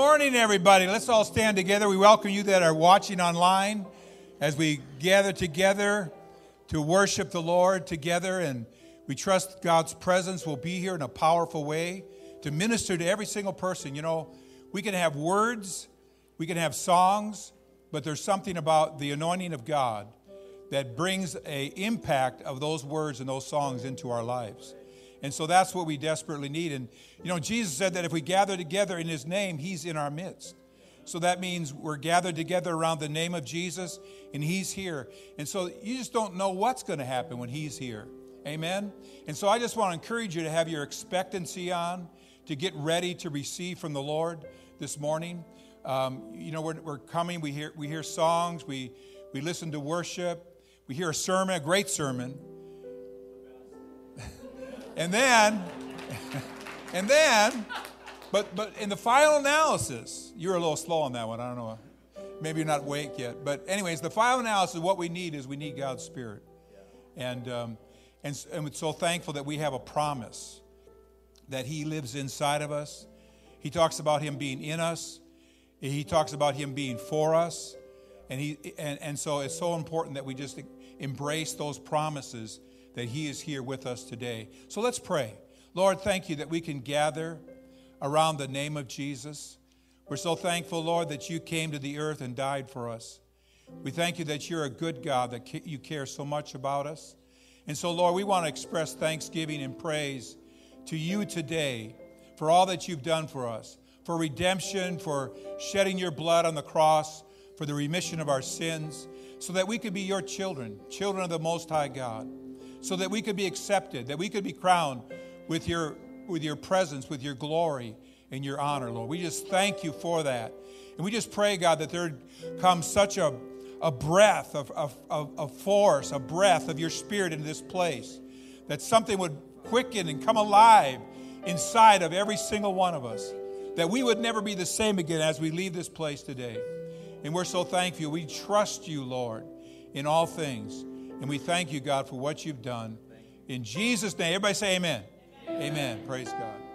Morning, everybody. Let's all stand together. We welcome you that are watching online as we gather together to worship the Lord together. And we trust God's presence will be here in a powerful way to minister to every single person. You know, we can have words, we can have songs, but there's something about the anointing of God that brings a impact of those words and those songs into our lives. And so that's what we desperately need. And, you know, Jesus said that if we gather together in his name, he's in our midst. So that means we're gathered together around the name of Jesus and he's here. And so you just don't know what's going to happen when he's here. Amen. And so I just want to encourage you to have your expectancy on, to get ready to receive from the Lord this morning. Um, you know, we're, we're coming, we hear, we hear songs, we, we listen to worship, we hear a sermon, a great sermon. And then, and then, but but in the final analysis, you're a little slow on that one. I don't know. Maybe you're not awake yet. But anyways, the final analysis, what we need is we need God's Spirit. And, um, and, and we're so thankful that we have a promise that He lives inside of us. He talks about Him being in us. He talks about Him being for us. And, he, and, and so it's so important that we just embrace those promises that He is here with us today. So let's pray. Lord, thank you that we can gather around the name of Jesus. We're so thankful, Lord, that you came to the earth and died for us. We thank you that you're a good God, that you care so much about us. And so, Lord, we want to express thanksgiving and praise to you today for all that you've done for us, for redemption, for shedding your blood on the cross, for the remission of our sins, so that we could be your children, children of the Most High God so that we could be accepted, that we could be crowned with your, with your presence, with your glory and your honor, Lord. We just thank you for that. And we just pray, God, that there comes such a, a breath of, of, of, force, a breath of your spirit into this place, that something would quicken and come alive inside of every single one of us, that we would never be the same again as we leave this place today. And we're so thankful. We trust you, Lord, in all things. And we thank you, God, for what you've done. In Jesus' name, everybody say amen. Amen. amen. Praise God.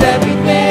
everything.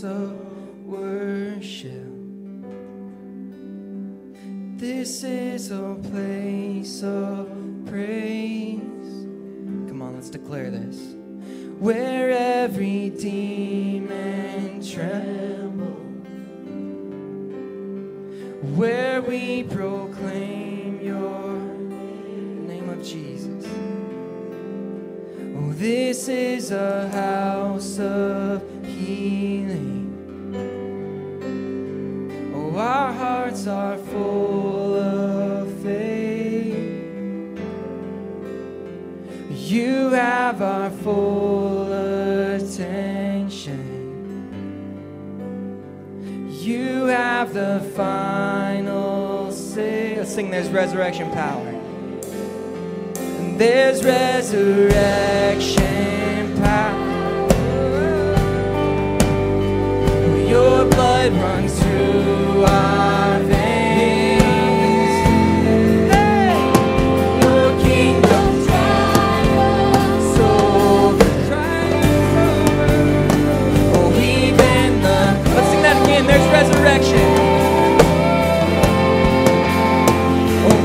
so You have our full attention. You have the final say. Let's sing there's resurrection power. And there's resurrection power. Your blood runs through our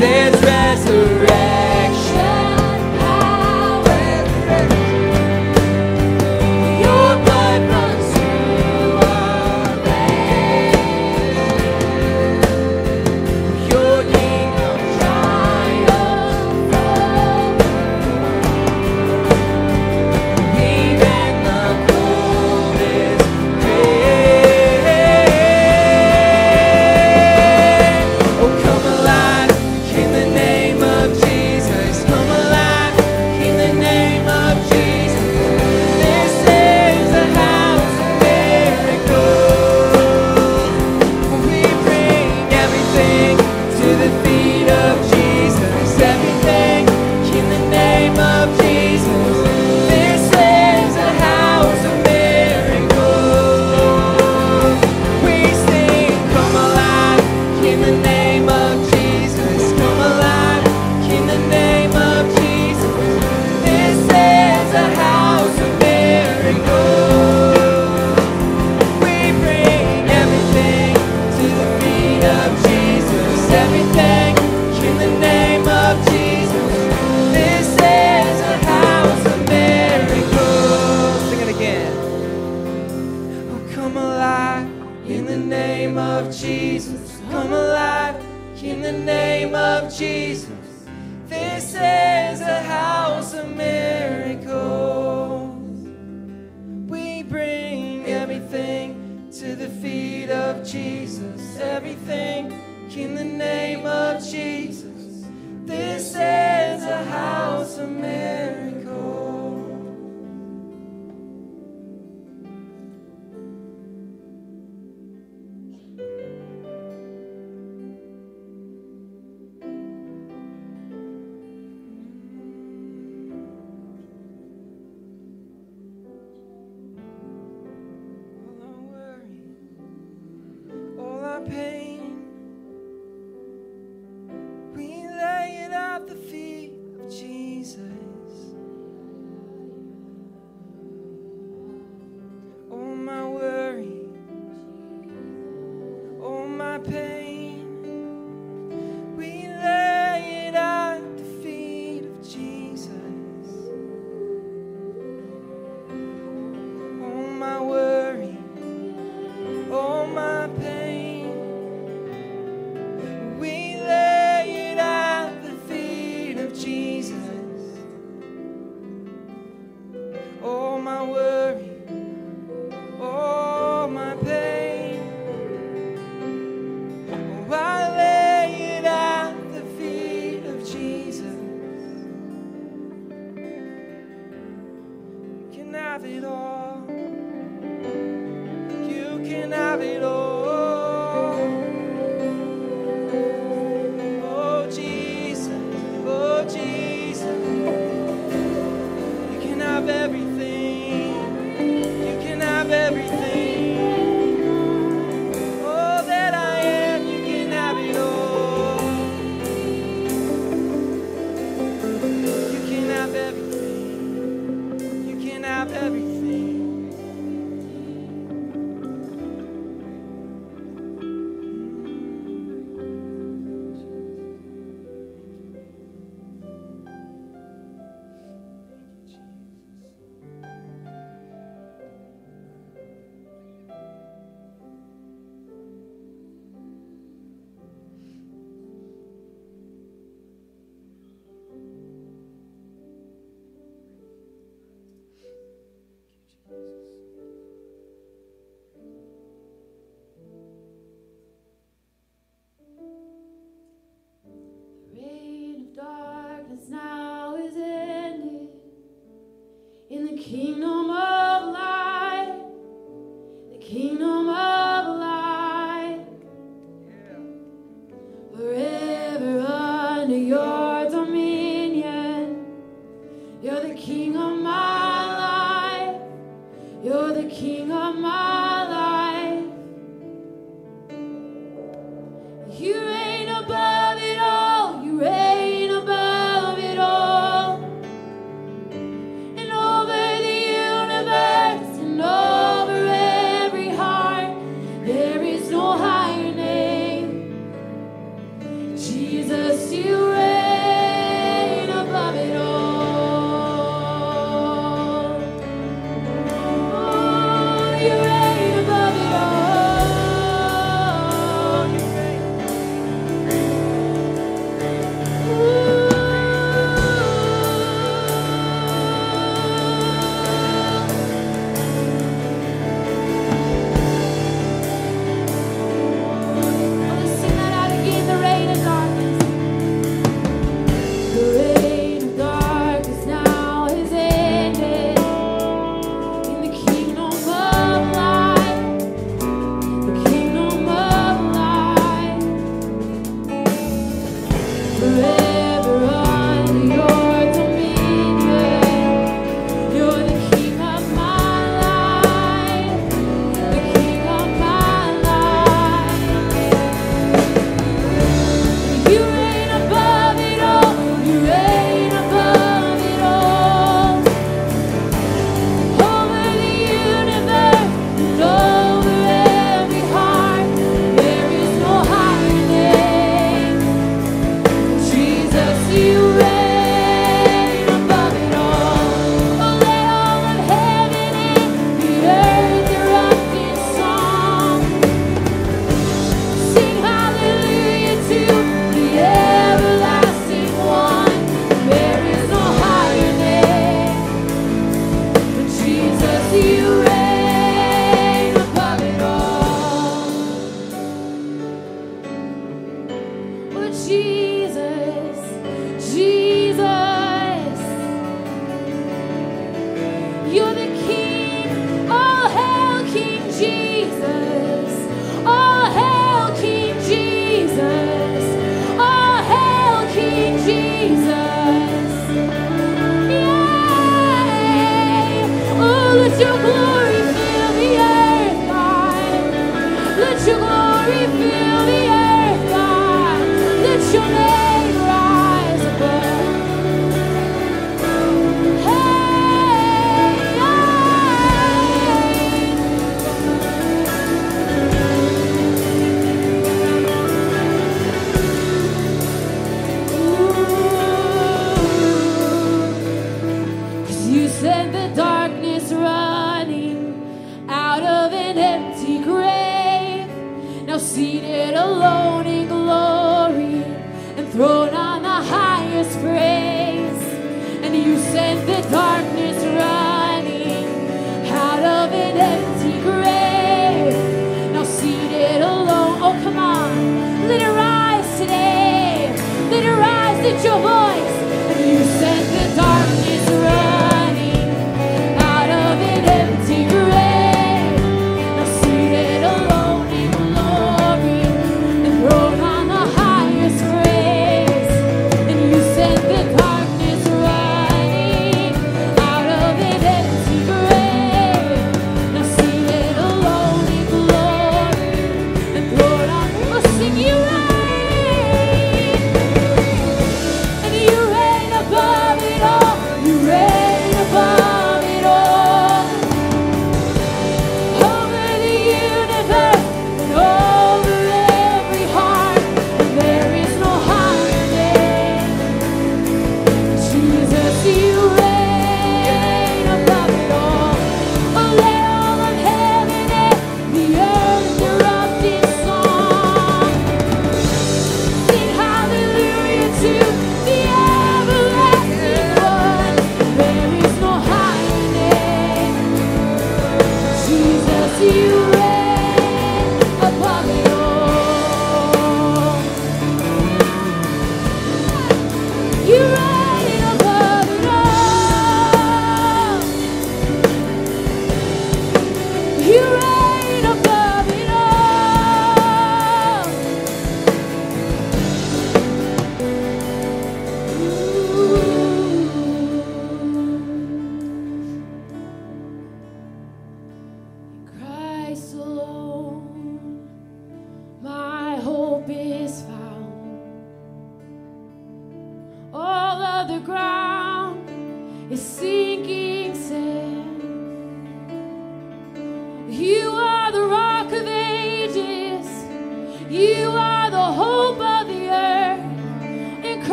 there's resurrection.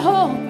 Hope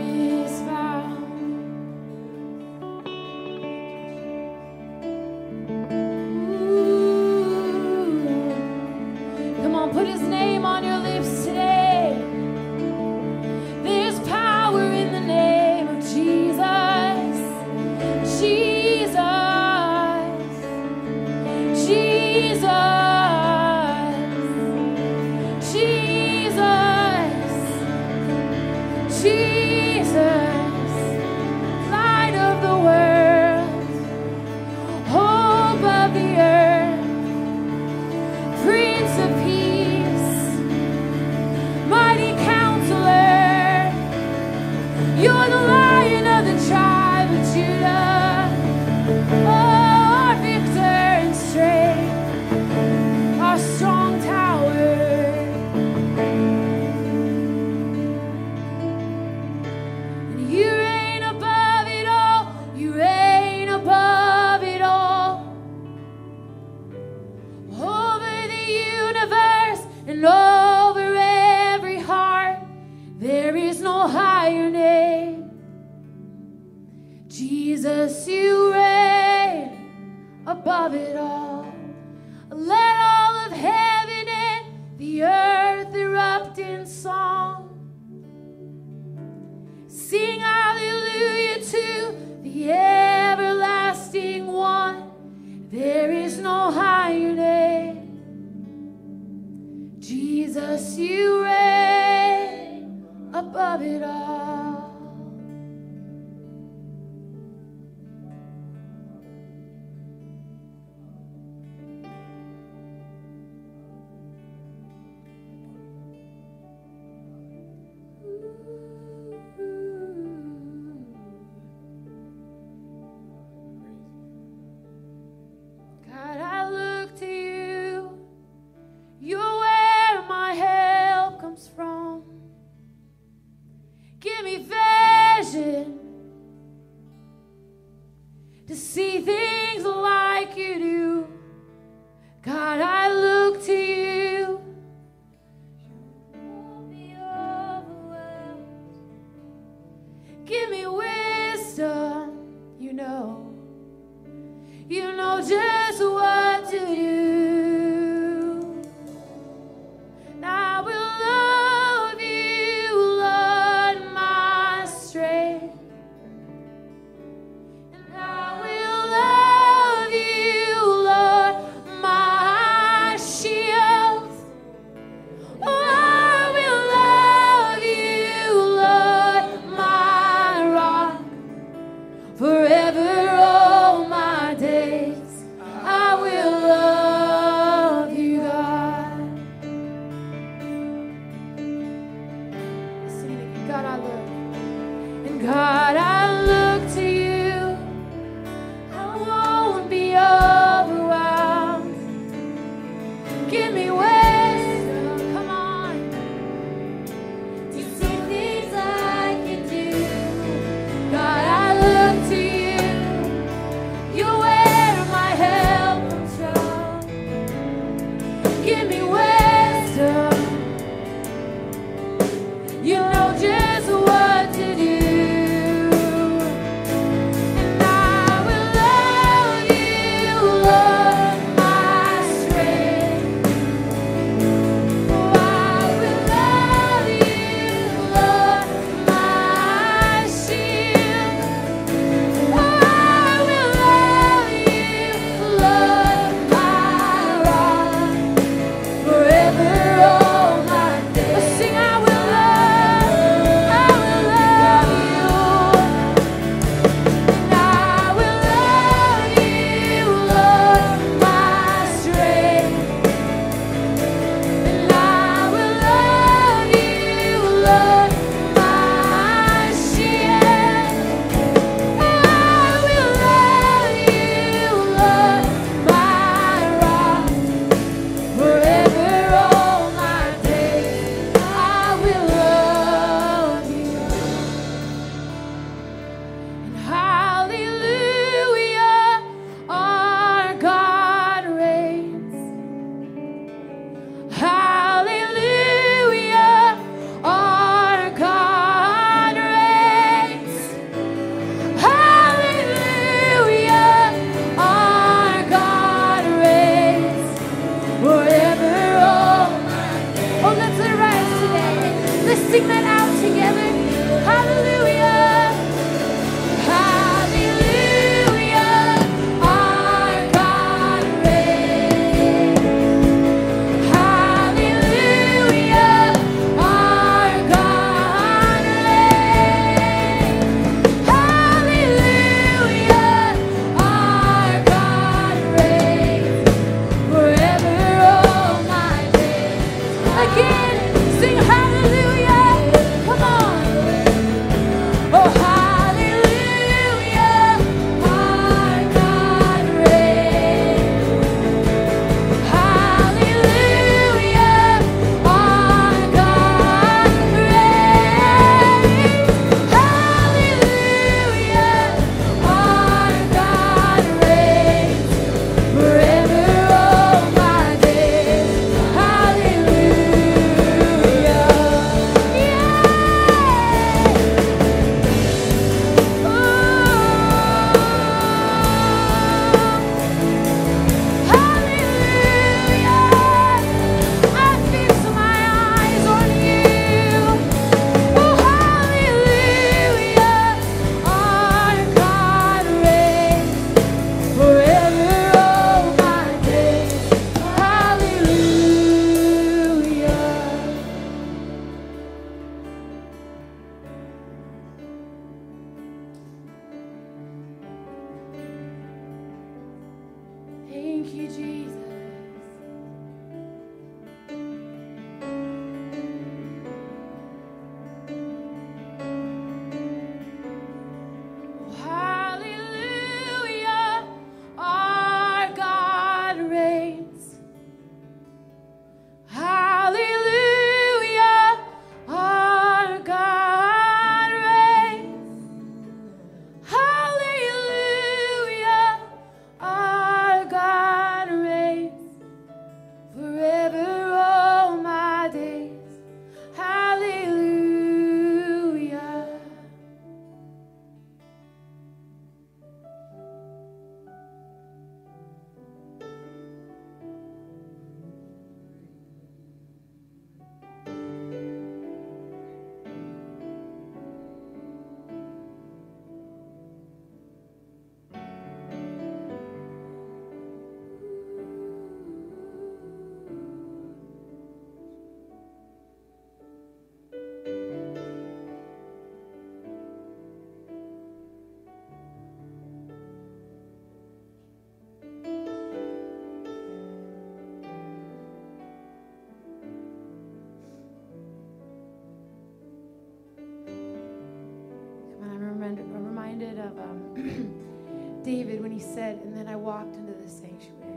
David when he said, And then I walked into the sanctuary.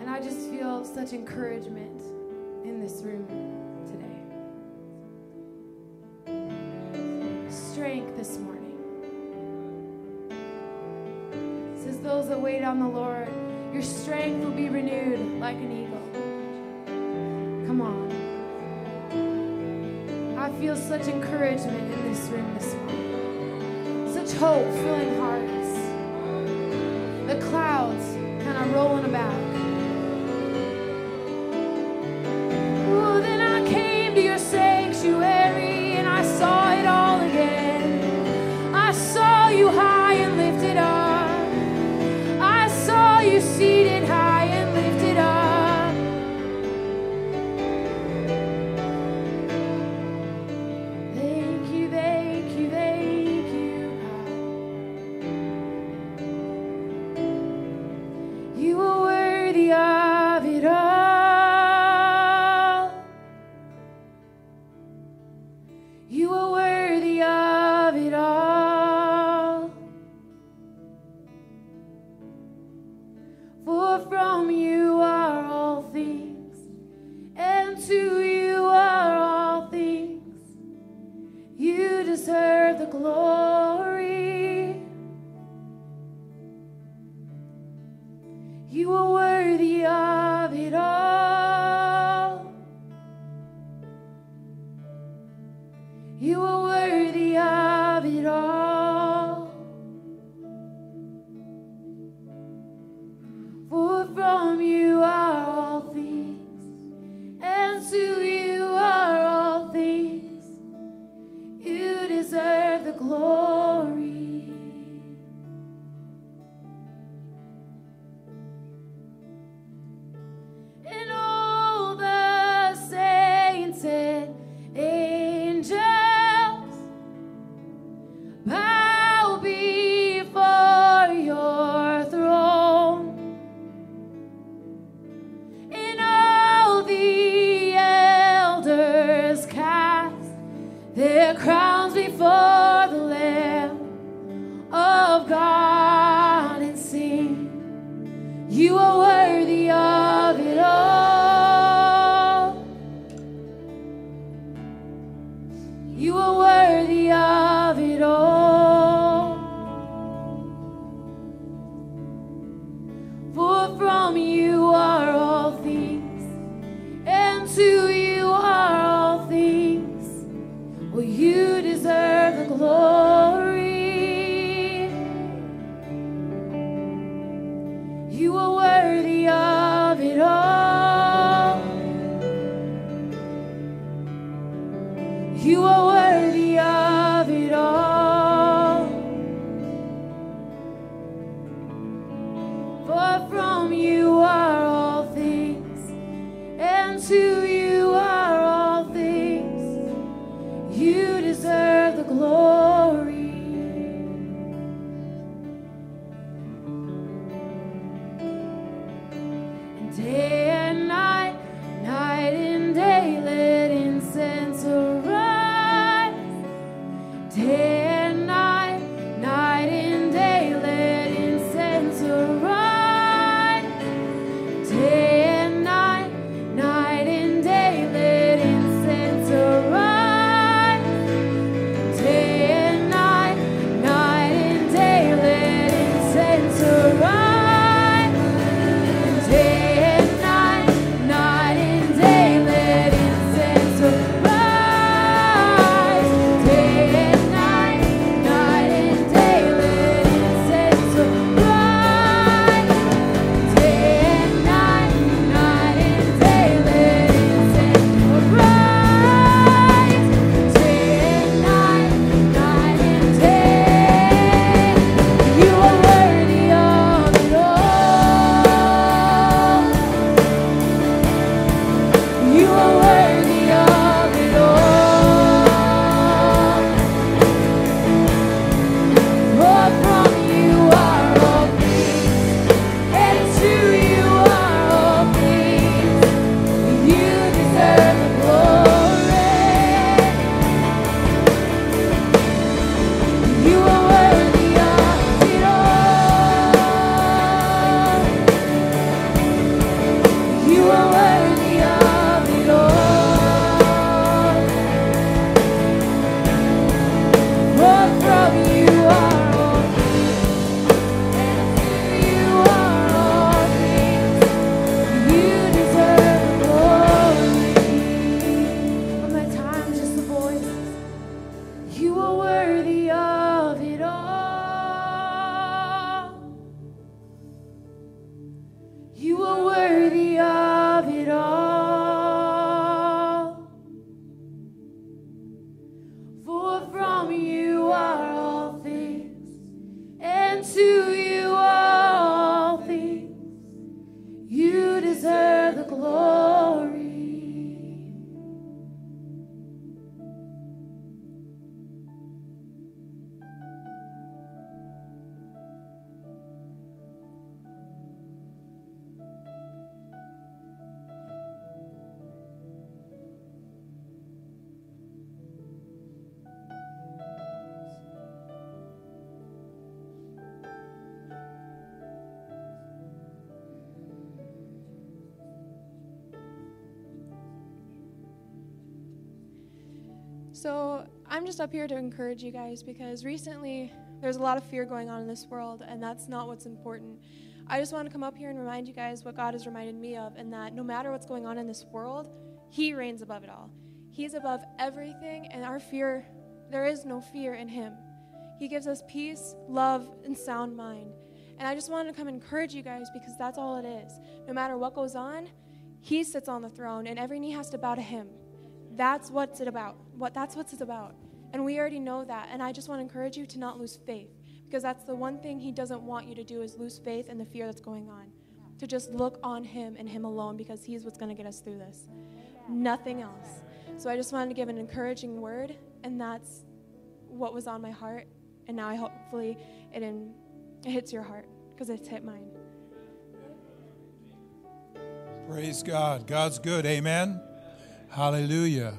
And I just feel such encouragement in this room today. Strength this morning. It says, Those that wait on the Lord, your strength will be renewed like an eagle. Come on. I feel such encouragement in this room this morning much hope filling hearts. The clouds kind of rolling about. their crowns before the Lamb of God and sing, You are worthy. Just up here to encourage you guys because recently there's a lot of fear going on in this world, and that's not what's important. I just want to come up here and remind you guys what God has reminded me of, and that no matter what's going on in this world, He reigns above it all. He's above everything, and our fear, there is no fear in Him. He gives us peace, love, and sound mind. And I just wanted to come encourage you guys because that's all it is. No matter what goes on, He sits on the throne, and every knee has to bow to Him. That's what's it about. What that's what's it's about. And we already know that. And I just want to encourage you to not lose faith because that's the one thing he doesn't want you to do is lose faith in the fear that's going on. To just look on him and him alone because he's what's going to get us through this. Nothing else. So I just wanted to give an encouraging word and that's what was on my heart and now I hopefully it in, it hits your heart because it's hit mine. Praise God. God's good. Amen. Hallelujah.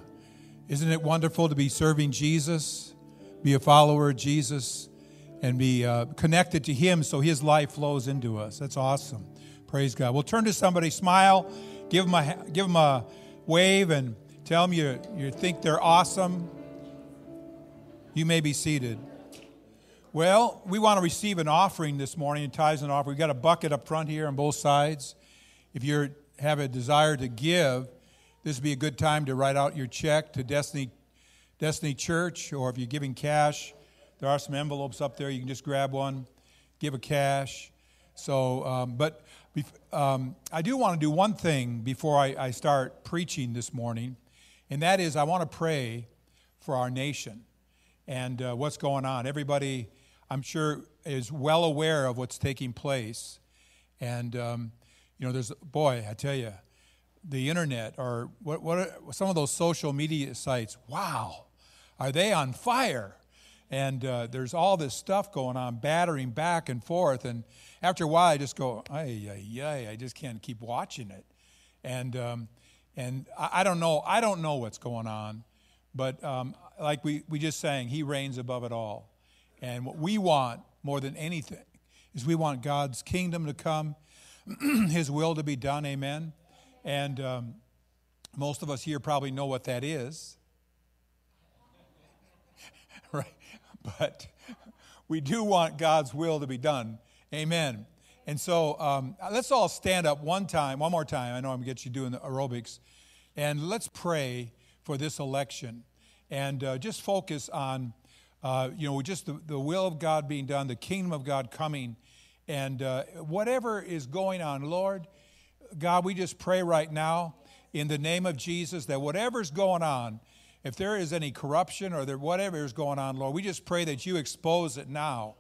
Isn't it wonderful to be serving Jesus, be a follower of Jesus, and be uh, connected to Him so His life flows into us? That's awesome. Praise God. Well, turn to somebody, smile, give them a, give them a wave, and tell them you, you think they're awesome. You may be seated. Well, we want to receive an offering this morning, a tithes and offering. We've got a bucket up front here on both sides. If you have a desire to give, this would be a good time to write out your check to Destiny, Destiny Church, or if you're giving cash, there are some envelopes up there. You can just grab one, give a cash. So, um, but um, I do want to do one thing before I, I start preaching this morning, and that is I want to pray for our nation and uh, what's going on. Everybody, I'm sure, is well aware of what's taking place. And, um, you know, there's, boy, I tell you, the internet or what, what are some of those social media sites, wow, are they on fire? And uh, there's all this stuff going on, battering back and forth. And after a while, I just go, ay, ay, ay, I just can't keep watching it. And, um, and I, I don't know, I don't know what's going on, but um, like we, we just sang, He reigns above it all. And what we want more than anything is we want God's kingdom to come, His will to be done. Amen. And um, most of us here probably know what that is. right? But we do want God's will to be done. Amen. And so um, let's all stand up one time, one more time. I know I'm going to get you doing the aerobics. And let's pray for this election and uh, just focus on, uh, you know, just the, the will of God being done, the kingdom of God coming, and uh, whatever is going on, Lord, God, we just pray right now in the name of Jesus that whatever's going on, if there is any corruption or there, whatever is going on, Lord, we just pray that you expose it now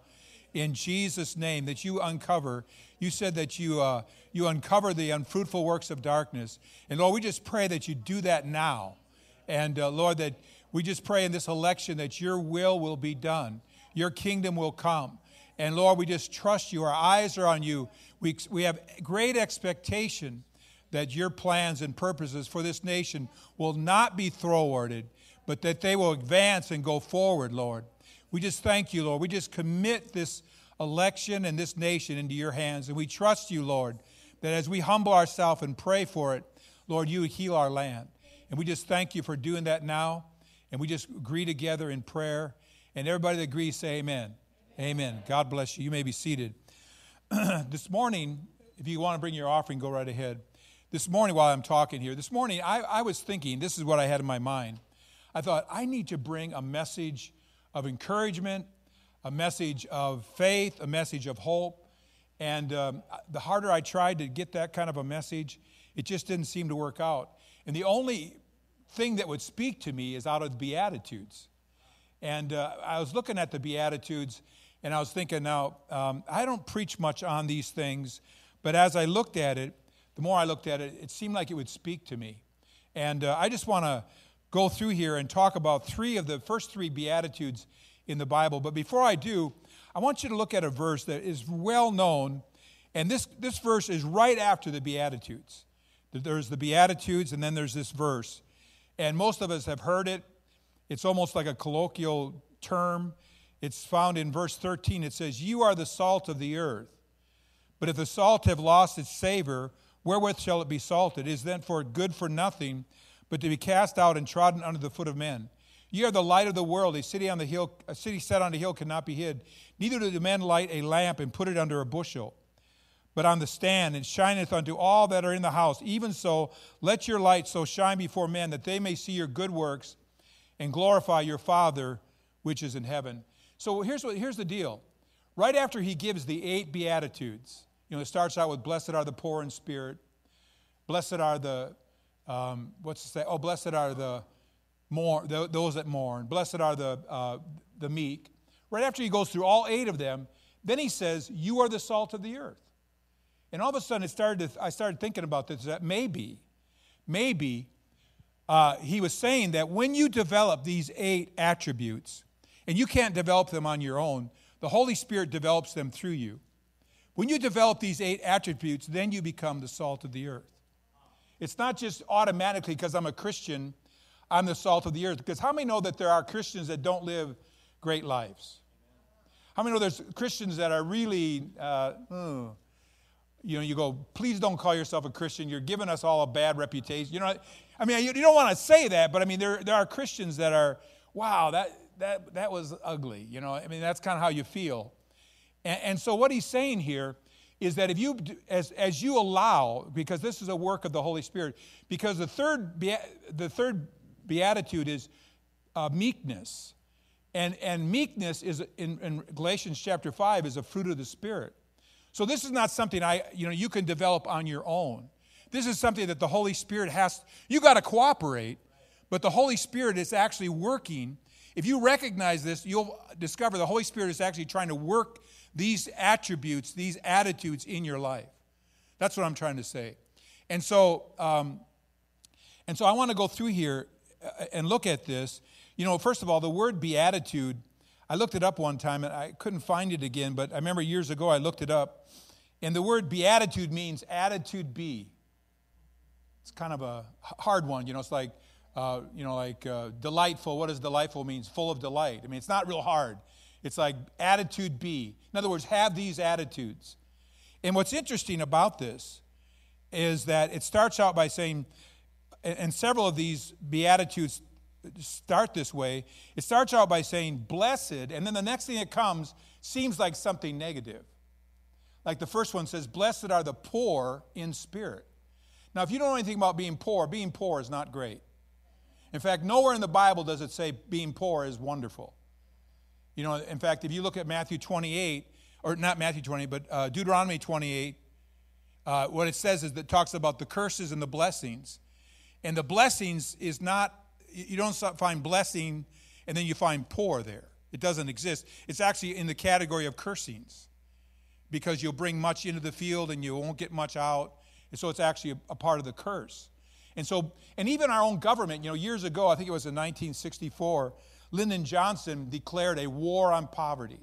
in Jesus' name, that you uncover. You said that you, uh, you uncover the unfruitful works of darkness. And Lord, we just pray that you do that now. And uh, Lord, that we just pray in this election that your will will be done, your kingdom will come. And Lord, we just trust you. Our eyes are on you. We, we have great expectation that your plans and purposes for this nation will not be thwarted, but that they will advance and go forward, Lord. We just thank you, Lord. We just commit this election and this nation into your hands. And we trust you, Lord, that as we humble ourselves and pray for it, Lord, you heal our land. And we just thank you for doing that now. And we just agree together in prayer. And everybody that agrees, say amen. Amen. God bless you. You may be seated. this morning, if you want to bring your offering, go right ahead. This morning, while I'm talking here, this morning, I, I was thinking, this is what I had in my mind. I thought, I need to bring a message of encouragement, a message of faith, a message of hope. And um, the harder I tried to get that kind of a message, it just didn't seem to work out. And the only thing that would speak to me is out of the Beatitudes. And uh, I was looking at the Beatitudes and I was thinking, now, um, I don't preach much on these things, but as I looked at it, the more I looked at it, it seemed like it would speak to me. And uh, I just want to go through here and talk about three of the first three Beatitudes in the Bible. But before I do, I want you to look at a verse that is well known. And this, this verse is right after the Beatitudes. There's the Beatitudes, and then there's this verse. And most of us have heard it. It's almost like a colloquial term. It's found in verse 13. It says, You are the salt of the earth. But if the salt have lost its savor, wherewith shall it be salted? It is then for good for nothing, but to be cast out and trodden under the foot of men. Ye are the light of the world. A city on the hill, a city set on a hill cannot be hid. Neither do the men light a lamp and put it under a bushel, but on the stand, and shineth unto all that are in the house. Even so, let your light so shine before men that they may see your good works and glorify your Father which is in heaven. So here's what here's the deal. Right after he gives the eight beatitudes, you know, it starts out with "Blessed are the poor in spirit, blessed are the um, what's it say? Oh, blessed are the mourn, those that mourn. Blessed are the, uh, the meek. Right after he goes through all eight of them, then he says, You are the salt of the earth. And all of a sudden, it started to, I started thinking about this that maybe, maybe uh, he was saying that when you develop these eight attributes, and you can't develop them on your own, the Holy Spirit develops them through you. When you develop these eight attributes, then you become the salt of the earth. It's not just automatically because I'm a Christian, I'm the salt of the earth. Because how many know that there are Christians that don't live great lives? How many know there's Christians that are really, uh, hmm, you know, you go, please don't call yourself a Christian. You're giving us all a bad reputation. You know, I mean, you, you don't want to say that, but I mean, there, there are Christians that are, wow, that, that, that was ugly. You know, I mean, that's kind of how you feel. And, and so what he's saying here is that if you as, as you allow because this is a work of the holy spirit because the third the third beatitude is uh, meekness and and meekness is in, in galatians chapter 5 is a fruit of the spirit so this is not something i you know you can develop on your own this is something that the holy spirit has you got to cooperate but the holy spirit is actually working if you recognize this you'll discover the holy spirit is actually trying to work these attributes, these attitudes in your life. That's what I'm trying to say. And so, um, and so I want to go through here uh, and look at this. You know, first of all, the word beatitude, I looked it up one time and I couldn't find it again, but I remember years ago I looked it up. And the word beatitude means attitude be. It's kind of a hard one, you know, it's like uh, you know, like uh, delightful. What does delightful means? Full of delight. I mean, it's not real hard. It's like attitude B. In other words, have these attitudes. And what's interesting about this is that it starts out by saying, and several of these Beatitudes start this way. It starts out by saying, blessed, and then the next thing that comes seems like something negative. Like the first one says, blessed are the poor in spirit. Now, if you don't know anything about being poor, being poor is not great. In fact, nowhere in the Bible does it say being poor is wonderful. You know, in fact, if you look at Matthew 28, or not Matthew 20, but uh, Deuteronomy 28, uh, what it says is that talks about the curses and the blessings. And the blessings is not, you don't find blessing and then you find poor there. It doesn't exist. It's actually in the category of cursings because you'll bring much into the field and you won't get much out. And so it's actually a, a part of the curse. And so, and even our own government, you know, years ago, I think it was in 1964, Lyndon Johnson declared a war on poverty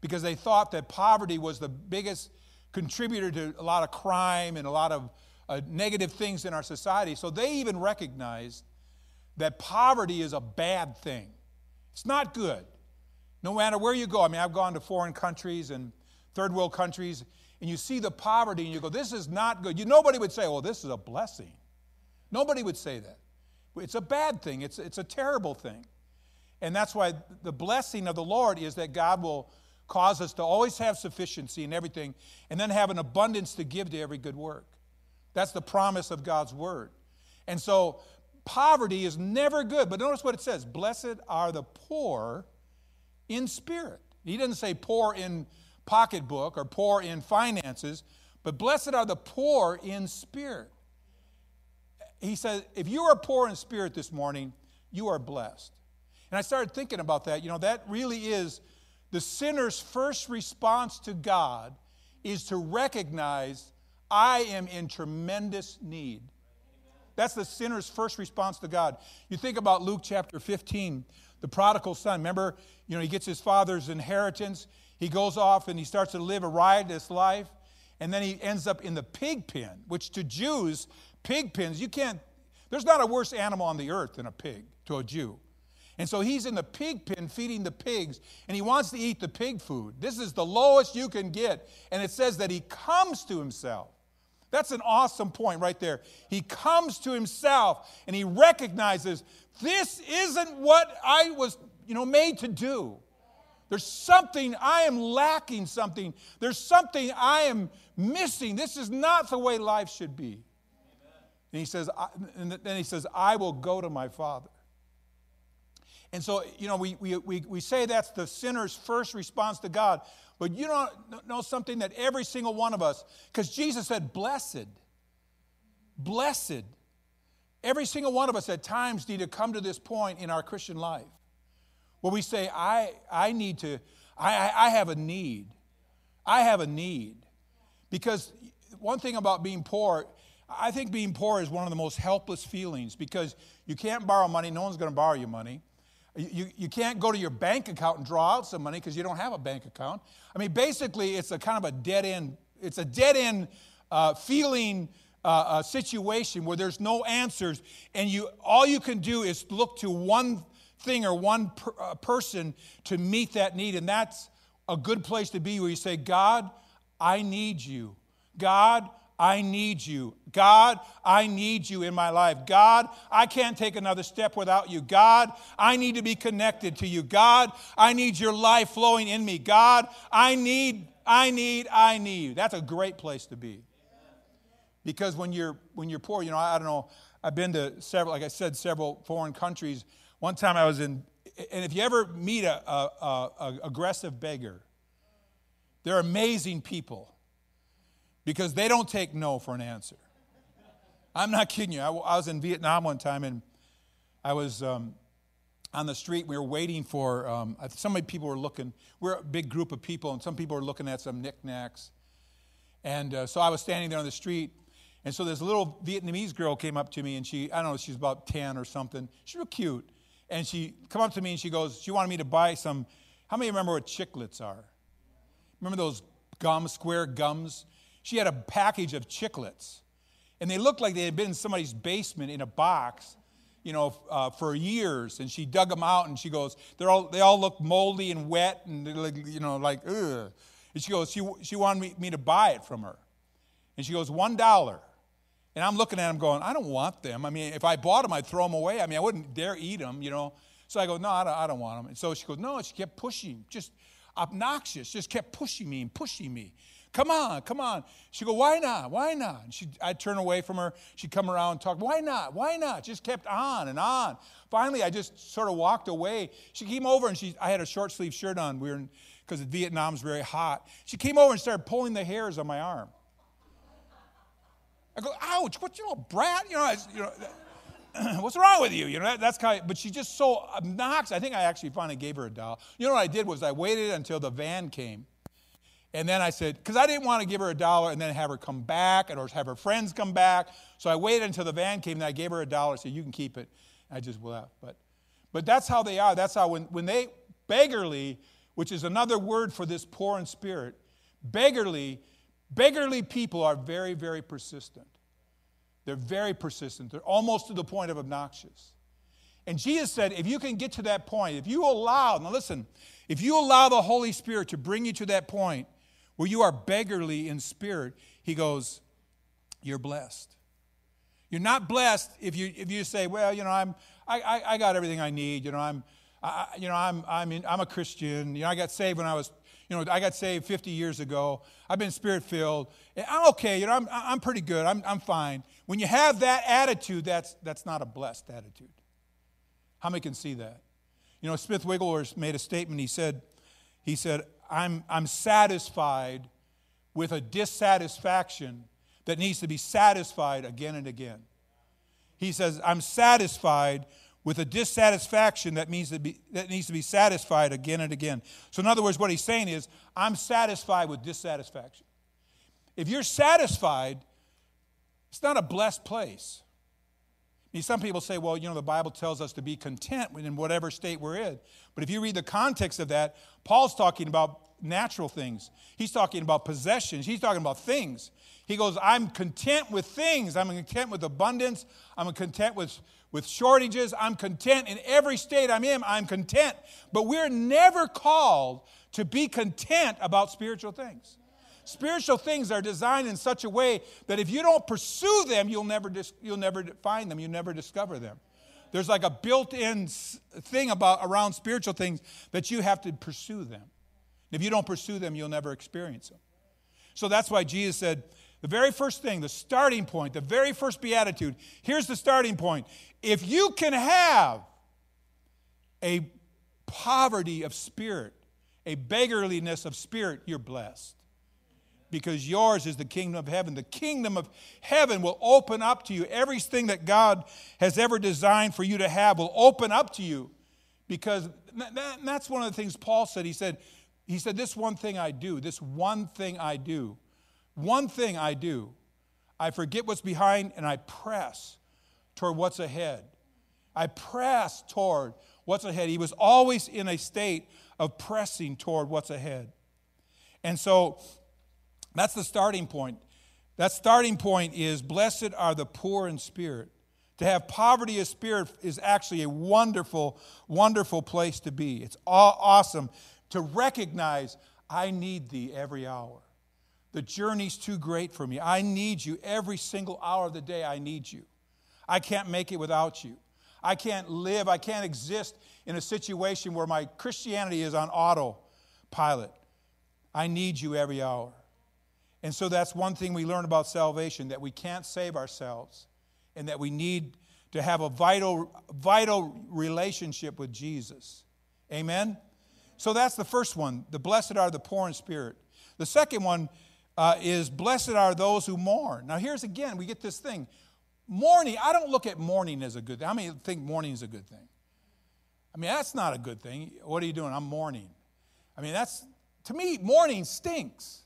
because they thought that poverty was the biggest contributor to a lot of crime and a lot of uh, negative things in our society. So they even recognized that poverty is a bad thing. It's not good. No matter where you go. I mean, I've gone to foreign countries and third world countries, and you see the poverty, and you go, this is not good. You, nobody would say, well, this is a blessing. Nobody would say that. It's a bad thing, it's, it's a terrible thing. And that's why the blessing of the Lord is that God will cause us to always have sufficiency in everything and then have an abundance to give to every good work. That's the promise of God's word. And so poverty is never good. But notice what it says Blessed are the poor in spirit. He doesn't say poor in pocketbook or poor in finances, but blessed are the poor in spirit. He says, if you are poor in spirit this morning, you are blessed. And I started thinking about that. You know, that really is the sinner's first response to God is to recognize I am in tremendous need. That's the sinner's first response to God. You think about Luke chapter 15, the prodigal son. Remember, you know, he gets his father's inheritance. He goes off and he starts to live a riotous life. And then he ends up in the pig pen, which to Jews, pig pens, you can't, there's not a worse animal on the earth than a pig to a Jew. And so he's in the pig pen feeding the pigs, and he wants to eat the pig food. This is the lowest you can get. And it says that he comes to himself. That's an awesome point right there. He comes to himself and he recognizes this isn't what I was, you know, made to do. There's something I am lacking something. There's something I am missing. This is not the way life should be. And he says, and then he says, I will go to my father. And so, you know, we, we, we, we say that's the sinner's first response to God. But you don't know something that every single one of us, because Jesus said, blessed, blessed. Every single one of us at times need to come to this point in our Christian life where we say, I, I need to, I, I have a need. I have a need. Because one thing about being poor, I think being poor is one of the most helpless feelings because you can't borrow money, no one's going to borrow you money. You, you can't go to your bank account and draw out some money because you don't have a bank account. I mean, basically, it's a kind of a dead end, it's a dead end uh, feeling uh, uh, situation where there's no answers, and you all you can do is look to one thing or one per, uh, person to meet that need, and that's a good place to be where you say, God, I need you. God, I need you. God, I need you in my life. God, I can't take another step without you. God, I need to be connected to you. God, I need your life flowing in me. God, I need, I need, I need. That's a great place to be. Because when you're when you're poor, you know, I, I don't know, I've been to several, like I said, several foreign countries. One time I was in, and if you ever meet a, a, a, a aggressive beggar, they're amazing people because they don't take no for an answer. I'm not kidding you. I, I was in Vietnam one time and I was um, on the street. We were waiting for, um, so many people were looking. We're a big group of people, and some people were looking at some knickknacks. And uh, so I was standing there on the street. And so this little Vietnamese girl came up to me, and she, I don't know, she's about 10 or something. She's real cute. And she come up to me and she goes, she wanted me to buy some, how many remember what chiclets are? Remember those gum, square gums? She had a package of chiclets, and they looked like they had been in somebody's basement in a box. you know, uh, for years, and she dug them out, and she goes, they're all, they all look moldy and wet, and like, you know, like, ugh. And she goes, she, she wanted me, me to buy it from her. And she goes, one dollar. And I'm looking at them going, I don't want them. I mean, if I bought them, I'd throw them away. I mean, I wouldn't dare eat them, you know. So I go, no, I don't, I don't want them. And so she goes, no, she kept pushing, just obnoxious, just kept pushing me and pushing me. Come on, come on. She go, why not? Why not? She, I'd turn away from her. She'd come around and talk, why not? Why not? Just kept on and on. Finally, I just sort of walked away. She came over and she, I had a short sleeve shirt on. We were because Vietnam's very hot. She came over and started pulling the hairs on my arm. I go, ouch, what, you little brat? You know, I, you know what's wrong with you? You know, that, that's kind of, but she's just so obnoxious. I think I actually finally gave her a doll. You know what I did was I waited until the van came. And then I said, because I didn't want to give her a dollar and then have her come back or have her friends come back. So I waited until the van came and I gave her a dollar. said, you can keep it. And I just left. But, but that's how they are. That's how when, when they beggarly, which is another word for this poor in spirit, beggarly, beggarly people are very, very persistent. They're very persistent. They're almost to the point of obnoxious. And Jesus said, if you can get to that point, if you allow, now listen, if you allow the Holy Spirit to bring you to that point where you are beggarly in spirit, he goes, you're blessed. You're not blessed if you, if you say, well, you know, I'm, I, I, I got everything I need. You know, I'm, I, you know, I'm, I'm, in, I'm a Christian. You know, I got saved when I was, you know, I got saved 50 years ago. I've been spirit filled. Eh, I'm okay. You know, I'm, I'm pretty good. I'm, I'm fine. When you have that attitude, that's, that's not a blessed attitude. How many can see that? You know, Smith Wigglesworth made a statement. He said, he said, I'm, I'm satisfied with a dissatisfaction that needs to be satisfied again and again. He says, I'm satisfied with a dissatisfaction that, means to be, that needs to be satisfied again and again. So, in other words, what he's saying is, I'm satisfied with dissatisfaction. If you're satisfied, it's not a blessed place. I mean, some people say, well, you know, the Bible tells us to be content in whatever state we're in. But if you read the context of that, Paul's talking about natural things. He's talking about possessions. He's talking about things. He goes, I'm content with things. I'm content with abundance. I'm content with, with shortages. I'm content in every state I'm in. I'm content. But we're never called to be content about spiritual things. Spiritual things are designed in such a way that if you don't pursue them, you'll never, dis- you'll never find them, you'll never discover them. There's like a built in thing about, around spiritual things that you have to pursue them. If you don't pursue them, you'll never experience them. So that's why Jesus said, the very first thing, the starting point, the very first beatitude, here's the starting point. If you can have a poverty of spirit, a beggarliness of spirit, you're blessed because yours is the kingdom of heaven. The kingdom of heaven will open up to you. Everything that God has ever designed for you to have will open up to you because that's one of the things Paul said. He said, he said, This one thing I do, this one thing I do, one thing I do. I forget what's behind and I press toward what's ahead. I press toward what's ahead. He was always in a state of pressing toward what's ahead. And so that's the starting point. That starting point is blessed are the poor in spirit. To have poverty of spirit is actually a wonderful, wonderful place to be. It's awesome to recognize I need thee every hour. The journey's too great for me. I need you every single hour of the day. I need you. I can't make it without you. I can't live, I can't exist in a situation where my Christianity is on autopilot. I need you every hour. And so that's one thing we learn about salvation that we can't save ourselves and that we need to have a vital, vital relationship with Jesus. Amen? So that's the first one. The blessed are the poor in spirit. The second one uh, is blessed are those who mourn. Now, here's again, we get this thing. Mourning, I don't look at mourning as a good thing. How many think mourning is a good thing? I mean, that's not a good thing. What are you doing? I'm mourning. I mean, that's, to me, mourning stinks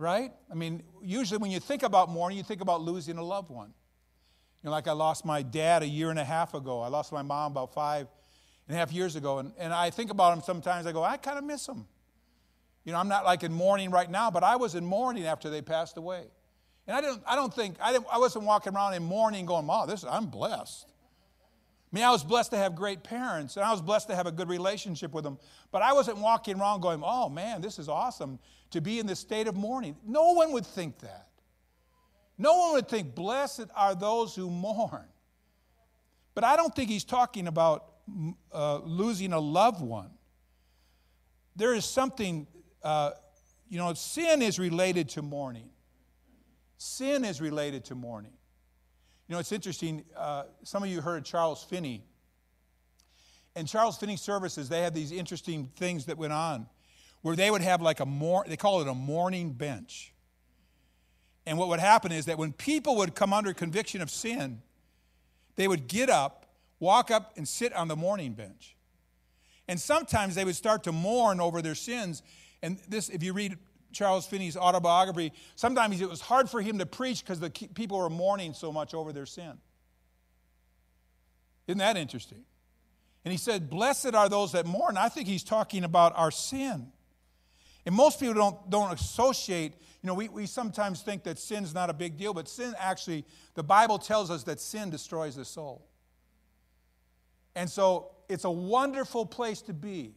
right? I mean, usually when you think about mourning, you think about losing a loved one. You know, like I lost my dad a year and a half ago. I lost my mom about five and a half years ago. And, and I think about him sometimes. I go, I kind of miss him. You know, I'm not like in mourning right now, but I was in mourning after they passed away. And I, didn't, I don't think, I, didn't, I wasn't walking around in mourning going, wow, this, I'm blessed. I mean, I was blessed to have great parents and I was blessed to have a good relationship with them, but I wasn't walking around going, oh man, this is awesome to be in this state of mourning. No one would think that. No one would think, blessed are those who mourn. But I don't think he's talking about uh, losing a loved one. There is something, uh, you know, sin is related to mourning. Sin is related to mourning. You know, it's interesting. Uh, some of you heard Charles Finney. And Charles Finney services, they had these interesting things that went on where they would have like a more, they call it a mourning bench. And what would happen is that when people would come under conviction of sin, they would get up, walk up, and sit on the mourning bench. And sometimes they would start to mourn over their sins. And this, if you read Charles Finney's autobiography, sometimes it was hard for him to preach because the people were mourning so much over their sin. Isn't that interesting? And he said, Blessed are those that mourn. I think he's talking about our sin. And most people don't, don't associate, you know, we, we sometimes think that sin's not a big deal, but sin actually, the Bible tells us that sin destroys the soul. And so it's a wonderful place to be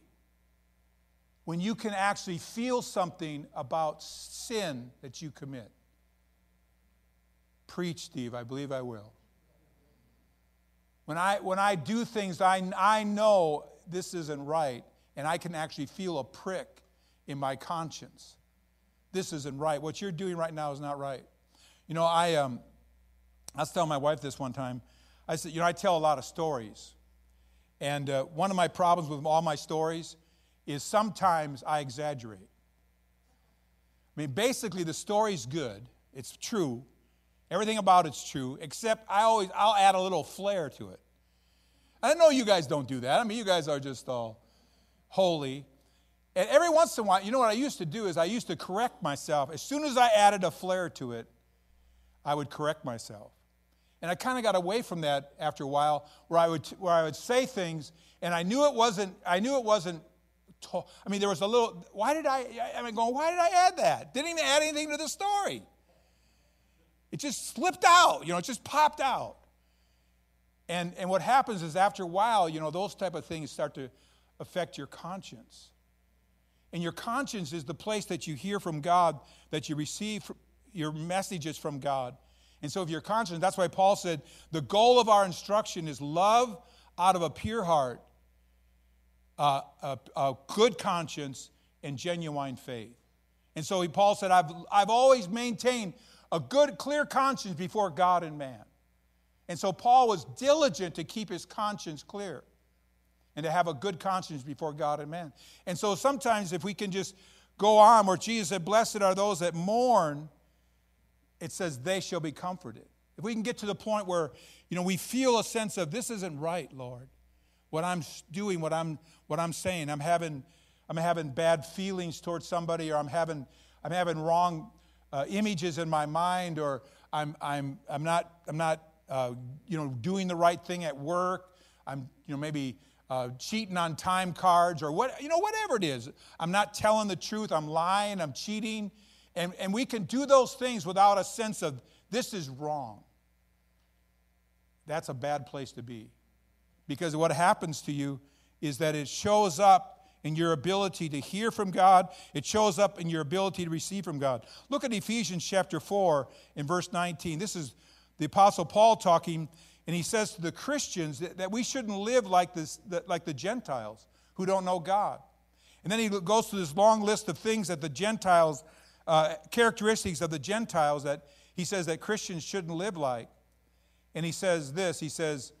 when you can actually feel something about sin that you commit. Preach, Steve, I believe I will. When I, when I do things I, I know this isn't right, and I can actually feel a prick in my conscience. This isn't right. What you're doing right now is not right. You know, I, um, I was telling my wife this one time. I said, you know, I tell a lot of stories. And uh, one of my problems with all my stories is sometimes I exaggerate. I mean, basically, the story's good, it's true, everything about it's true, except I always, I'll add a little flair to it. I know you guys don't do that. I mean, you guys are just all holy. And every once in a while, you know what I used to do is I used to correct myself. As soon as I added a flair to it, I would correct myself. And I kind of got away from that after a while, where I would where I would say things, and I knew it wasn't. I knew it wasn't. To, I mean, there was a little. Why did I? I mean, going. Why did I add that? Didn't even add anything to the story. It just slipped out. You know, it just popped out. And and what happens is after a while, you know, those type of things start to affect your conscience. And your conscience is the place that you hear from God, that you receive your messages from God. And so, if your conscience, that's why Paul said, the goal of our instruction is love out of a pure heart, a, a, good conscience, and genuine faith. And so, he, Paul said, I've, I've always maintained a good, clear conscience before God and man. And so, Paul was diligent to keep his conscience clear and to have a good conscience before God and man. And so sometimes if we can just go on where Jesus said, Blessed are those that mourn, it says they shall be comforted. If we can get to the point where, you know, we feel a sense of this isn't right, Lord. What I'm doing, what I'm what I'm saying, I'm having I'm having bad feelings towards somebody, or I'm having I'm having wrong uh, images in my mind, or I'm I'm I'm not I'm not uh, you know doing the right thing at work. I'm you know maybe uh, cheating on time cards or what, you know, whatever it is. I'm not telling the truth, I'm lying, I'm cheating. And, and we can do those things without a sense of this is wrong. That's a bad place to be. Because what happens to you is that it shows up in your ability to hear from God, it shows up in your ability to receive from God. Look at Ephesians chapter 4 in verse 19. This is the Apostle Paul talking and he says to the Christians that, that we shouldn't live like, this, like the Gentiles who don't know God. And then he goes through this long list of things that the Gentiles, uh, characteristics of the Gentiles that he says that Christians shouldn't live like. And he says this he says,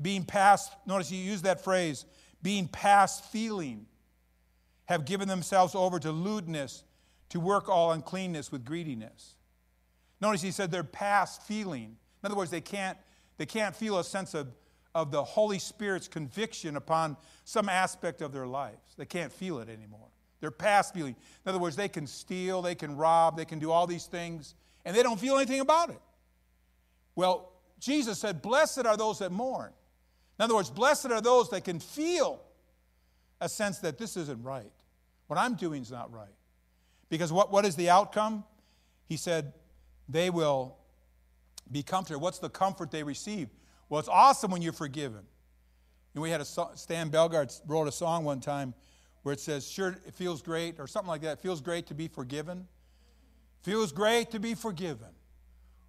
being past, notice he used that phrase, being past feeling, have given themselves over to lewdness, to work all uncleanness with greediness. Notice he said they're past feeling. In other words, they can't they can't feel a sense of, of the Holy Spirit's conviction upon some aspect of their lives. They can't feel it anymore. They're past feeling. In other words, they can steal, they can rob, they can do all these things, and they don't feel anything about it. Well, Jesus said, Blessed are those that mourn. In other words, blessed are those that can feel a sense that this isn't right. What I'm doing is not right. Because what, what is the outcome? He said, they will be comforted. What's the comfort they receive? Well, it's awesome when you're forgiven. And we had a Stan Belgard wrote a song one time where it says, Sure, it feels great, or something like that. It feels great to be forgiven. Feels great to be forgiven.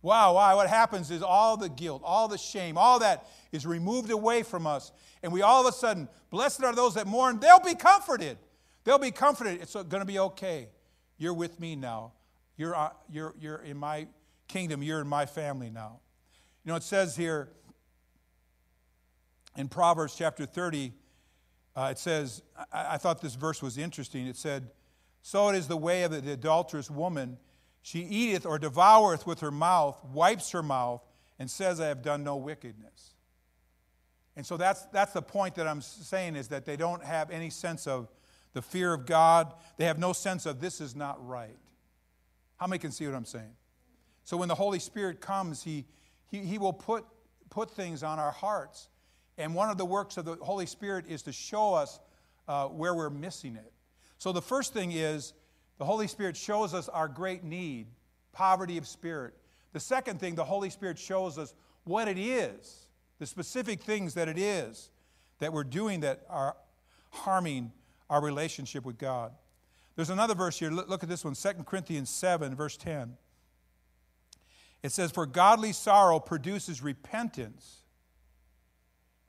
Wow, wow. What happens is all the guilt, all the shame, all that is removed away from us. And we all of a sudden, blessed are those that mourn, they'll be comforted. They'll be comforted. It's going to be okay. You're with me now. You're, uh, you're, you're in my kingdom. You're in my family now. You know, it says here in Proverbs chapter 30, uh, it says, I, I thought this verse was interesting. It said, So it is the way of the adulterous woman. She eateth or devoureth with her mouth, wipes her mouth, and says, I have done no wickedness. And so that's, that's the point that I'm saying is that they don't have any sense of the fear of God. They have no sense of this is not right. How many can see what I'm saying? So when the Holy Spirit comes, He, he, he will put, put things on our hearts. And one of the works of the Holy Spirit is to show us uh, where we're missing it. So the first thing is the Holy Spirit shows us our great need, poverty of spirit. The second thing, the Holy Spirit shows us what it is, the specific things that it is that we're doing that are harming our relationship with God. There's another verse here. Look at this one 2 Corinthians 7, verse 10. It says, For godly sorrow produces repentance,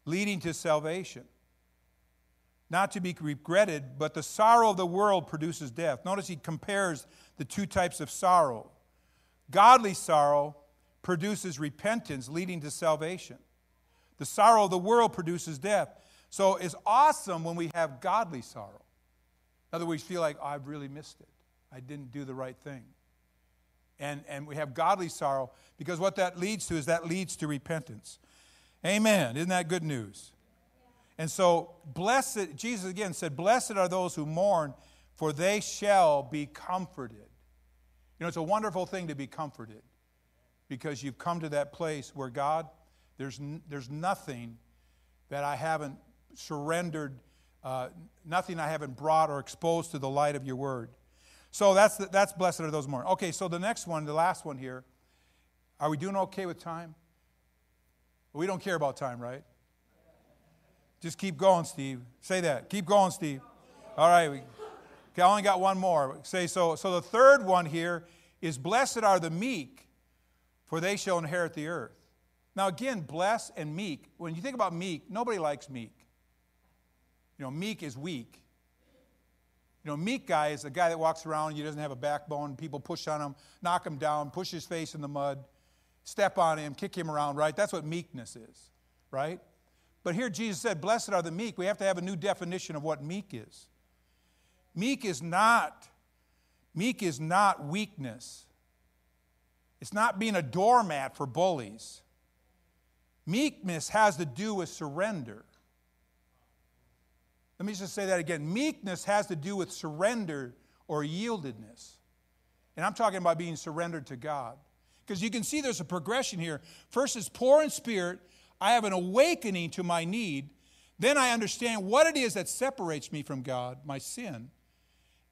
leading to salvation. Not to be regretted, but the sorrow of the world produces death. Notice he compares the two types of sorrow. Godly sorrow produces repentance, leading to salvation. The sorrow of the world produces death. So it's awesome when we have godly sorrow. In other words, feel like, oh, I've really missed it. I didn't do the right thing and, and we have godly sorrow because what that leads to is that leads to repentance. Amen. Isn't that good news? And so, blessed, Jesus again said, Blessed are those who mourn, for they shall be comforted. You know, it's a wonderful thing to be comforted because you've come to that place where God, there's, there's nothing that I haven't surrendered, uh, nothing I haven't brought or exposed to the light of your word. So that's, the, that's blessed are those mourn. Okay, so the next one, the last one here. Are we doing okay with time? We don't care about time, right? Just keep going, Steve. Say that. Keep going, Steve. All right. Okay, I only got one more. Say so. So the third one here is blessed are the meek, for they shall inherit the earth. Now again, blessed and meek. When you think about meek, nobody likes meek. You know, meek is weak. You know, meek guy is a guy that walks around, he doesn't have a backbone, people push on him, knock him down, push his face in the mud, step on him, kick him around, right? That's what meekness is, right? But here Jesus said, Blessed are the meek. We have to have a new definition of what meek is. Meek is not, meek is not weakness. It's not being a doormat for bullies. Meekness has to do with surrender. Let me just say that again. Meekness has to do with surrender or yieldedness. And I'm talking about being surrendered to God. Because you can see there's a progression here. First is poor in spirit, I have an awakening to my need. Then I understand what it is that separates me from God, my sin.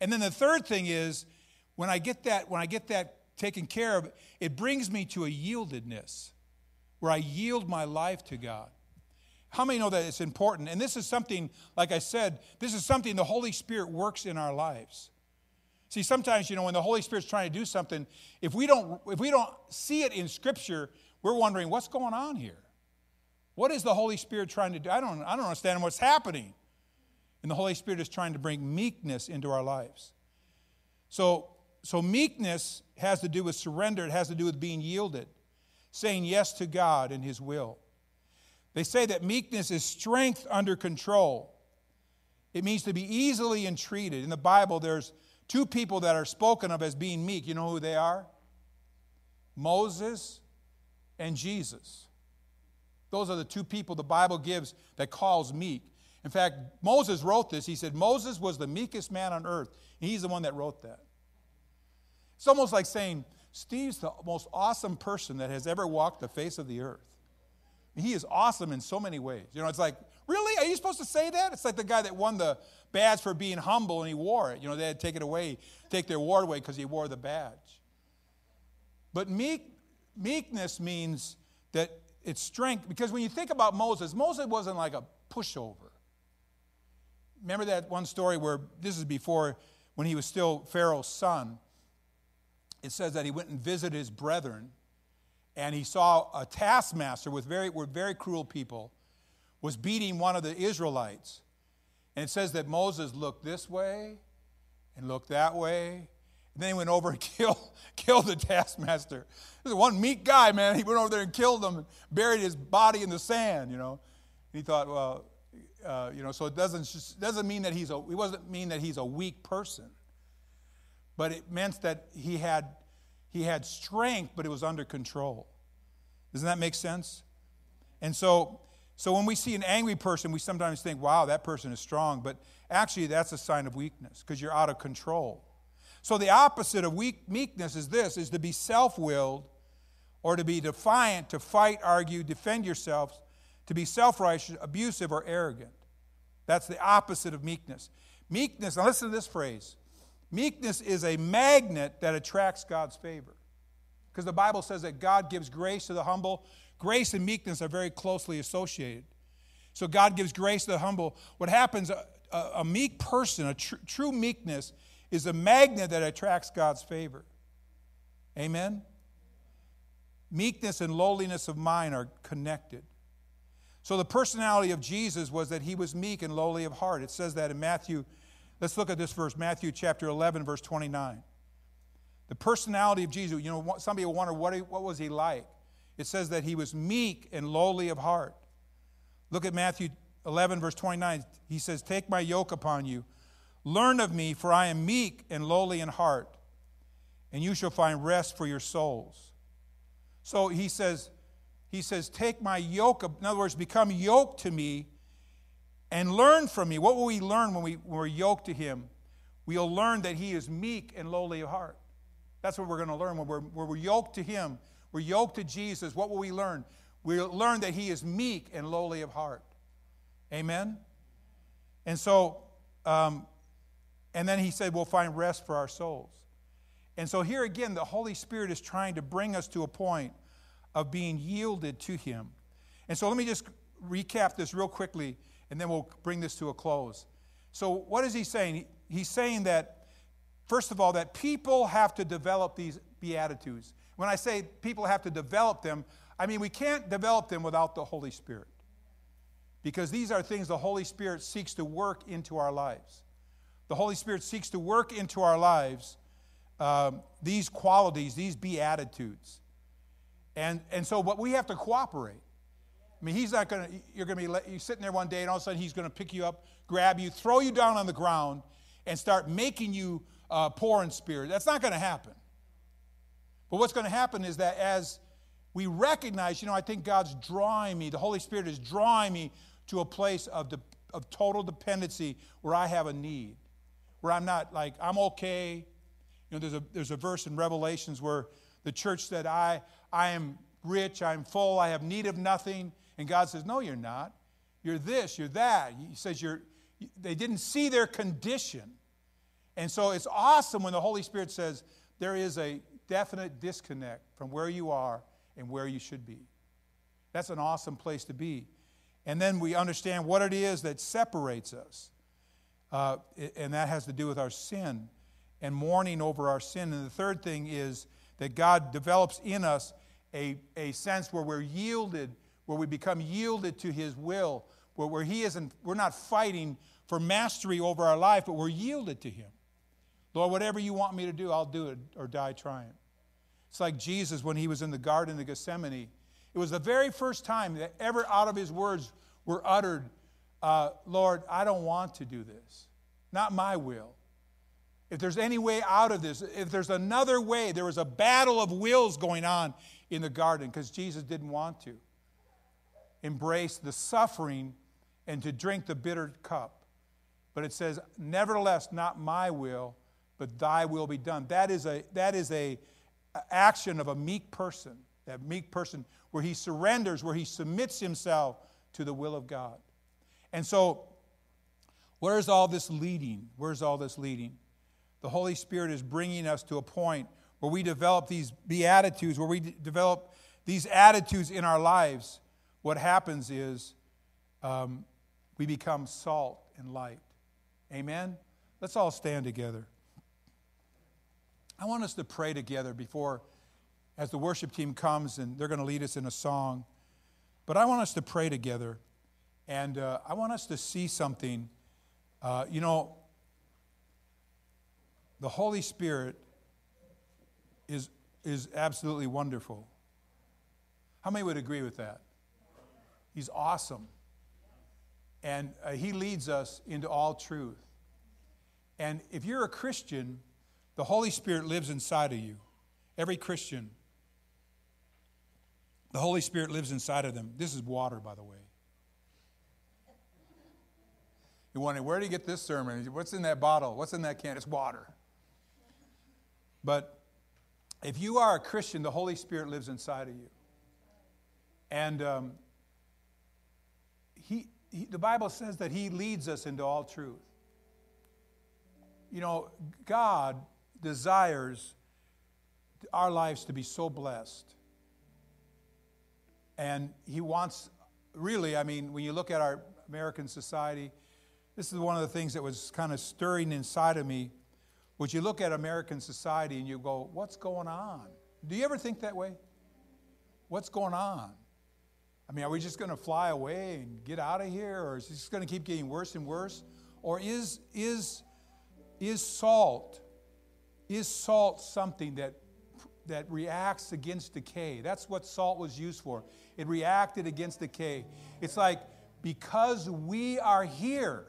And then the third thing is when I get that, when I get that taken care of, it brings me to a yieldedness where I yield my life to God. How many know that it's important? And this is something, like I said, this is something the Holy Spirit works in our lives. See, sometimes, you know, when the Holy Spirit's trying to do something, if we don't, if we don't see it in Scripture, we're wondering, what's going on here? What is the Holy Spirit trying to do? I don't, I don't understand what's happening. And the Holy Spirit is trying to bring meekness into our lives. So, so meekness has to do with surrender, it has to do with being yielded, saying yes to God and His will. They say that meekness is strength under control. It means to be easily entreated. In the Bible, there's two people that are spoken of as being meek. You know who they are? Moses and Jesus. Those are the two people the Bible gives that calls meek. In fact, Moses wrote this. He said, Moses was the meekest man on earth. He's the one that wrote that. It's almost like saying, Steve's the most awesome person that has ever walked the face of the earth. He is awesome in so many ways. You know, it's like, really? Are you supposed to say that? It's like the guy that won the badge for being humble and he wore it. You know, they had to take it away, take their award away because he wore the badge. But meek, meekness means that it's strength. Because when you think about Moses, Moses wasn't like a pushover. Remember that one story where this is before when he was still Pharaoh's son. It says that he went and visited his brethren, and he saw a taskmaster with very, with very cruel people was beating one of the Israelites. And it says that Moses looked this way and looked that way. And then he went over and killed, killed the taskmaster. This is one meek guy, man. He went over there and killed him and buried his body in the sand, you know. And he thought, well, uh, you know, so it doesn't, doesn't mean that he's a, it doesn't mean that he's a weak person. But it meant that he had, he had strength, but it was under control. Doesn't that make sense? And so, so when we see an angry person, we sometimes think, wow, that person is strong. But actually, that's a sign of weakness because you're out of control. So the opposite of weak, meekness is this, is to be self-willed or to be defiant, to fight, argue, defend yourself, to be self-righteous, abusive, or arrogant. That's the opposite of meekness. Meekness, now listen to this phrase. Meekness is a magnet that attracts God's favor. Because the Bible says that God gives grace to the humble. Grace and meekness are very closely associated. So God gives grace to the humble. What happens, a, a, a meek person, a tr- true meekness, is a magnet that attracts God's favor. Amen? Meekness and lowliness of mind are connected. So the personality of Jesus was that he was meek and lowly of heart. It says that in Matthew. Let's look at this verse, Matthew chapter 11, verse 29. The personality of Jesus, you know, some people wonder what, he, what was he like? It says that he was meek and lowly of heart. Look at Matthew 11, verse 29. He says, Take my yoke upon you. Learn of me, for I am meek and lowly in heart, and you shall find rest for your souls. So he says, he says, Take my yoke, in other words, become yoked to me and learn from me. What will we learn when, we, when we're yoked to him? We'll learn that he is meek and lowly of heart. That's what we're going to learn when we're, when we're yoked to him. We're yoked to Jesus. What will we learn? We'll learn that he is meek and lowly of heart. Amen? And so, um, and then he said, we'll find rest for our souls. And so here again, the Holy Spirit is trying to bring us to a point of being yielded to Him. And so let me just recap this real quickly, and then we'll bring this to a close. So, what is He saying? He's saying that, first of all, that people have to develop these Beatitudes. When I say people have to develop them, I mean we can't develop them without the Holy Spirit. Because these are things the Holy Spirit seeks to work into our lives. The Holy Spirit seeks to work into our lives um, these qualities, these Beatitudes. And, and so, but we have to cooperate. I mean, he's not going to, you're going to be you're sitting there one day and all of a sudden he's going to pick you up, grab you, throw you down on the ground, and start making you uh, poor in spirit. That's not going to happen. But what's going to happen is that as we recognize, you know, I think God's drawing me, the Holy Spirit is drawing me to a place of, de- of total dependency where I have a need, where I'm not like, I'm okay. You know, there's a, there's a verse in Revelations where the church said, I, I am rich, I'm full, I have need of nothing. And God says, No, you're not. You're this, you're that. He says, you're, They didn't see their condition. And so it's awesome when the Holy Spirit says, There is a definite disconnect from where you are and where you should be. That's an awesome place to be. And then we understand what it is that separates us. Uh, and that has to do with our sin and mourning over our sin. And the third thing is that God develops in us a, a sense where we're yielded, where we become yielded to His will, where, where He isn't, we're not fighting for mastery over our life, but we're yielded to Him. Lord, whatever you want me to do, I'll do it or die trying. It's like Jesus when he was in the Garden of Gethsemane. It was the very first time that ever out of his words were uttered, uh, Lord, I don't want to do this. Not my will. If there's any way out of this, if there's another way, there was a battle of wills going on in the garden because Jesus didn't want to embrace the suffering and to drink the bitter cup. But it says, Nevertheless, not my will, but thy will be done. That is a, that is a, action of a meek person, that meek person where he surrenders, where he submits himself to the will of God. And so, where's all this leading? Where's all this leading? The Holy Spirit is bringing us to a point where we develop these beatitudes, where we develop these attitudes in our lives. What happens is um, we become salt and light. Amen? Let's all stand together. I want us to pray together before, as the worship team comes and they're going to lead us in a song. But I want us to pray together. And uh, I want us to see something. Uh, you know, the Holy Spirit is, is absolutely wonderful. How many would agree with that? He's awesome. And uh, He leads us into all truth. And if you're a Christian, the Holy Spirit lives inside of you. Every Christian, the Holy Spirit lives inside of them. This is water, by the way. You wonder, where do you get this sermon? What's in that bottle? What's in that can? It's water. But if you are a Christian, the Holy Spirit lives inside of you. And um, he, he, the Bible says that He leads us into all truth. You know, God desires our lives to be so blessed. And He wants, really, I mean, when you look at our American society, this is one of the things that was kind of stirring inside of me. Would you look at American society and you go, what's going on? Do you ever think that way? What's going on? I mean, are we just going to fly away and get out of here, or is this going to keep getting worse and worse? Or is, is, is salt, is salt something that, that reacts against decay? That's what salt was used for. It reacted against decay. It's like, because we are here,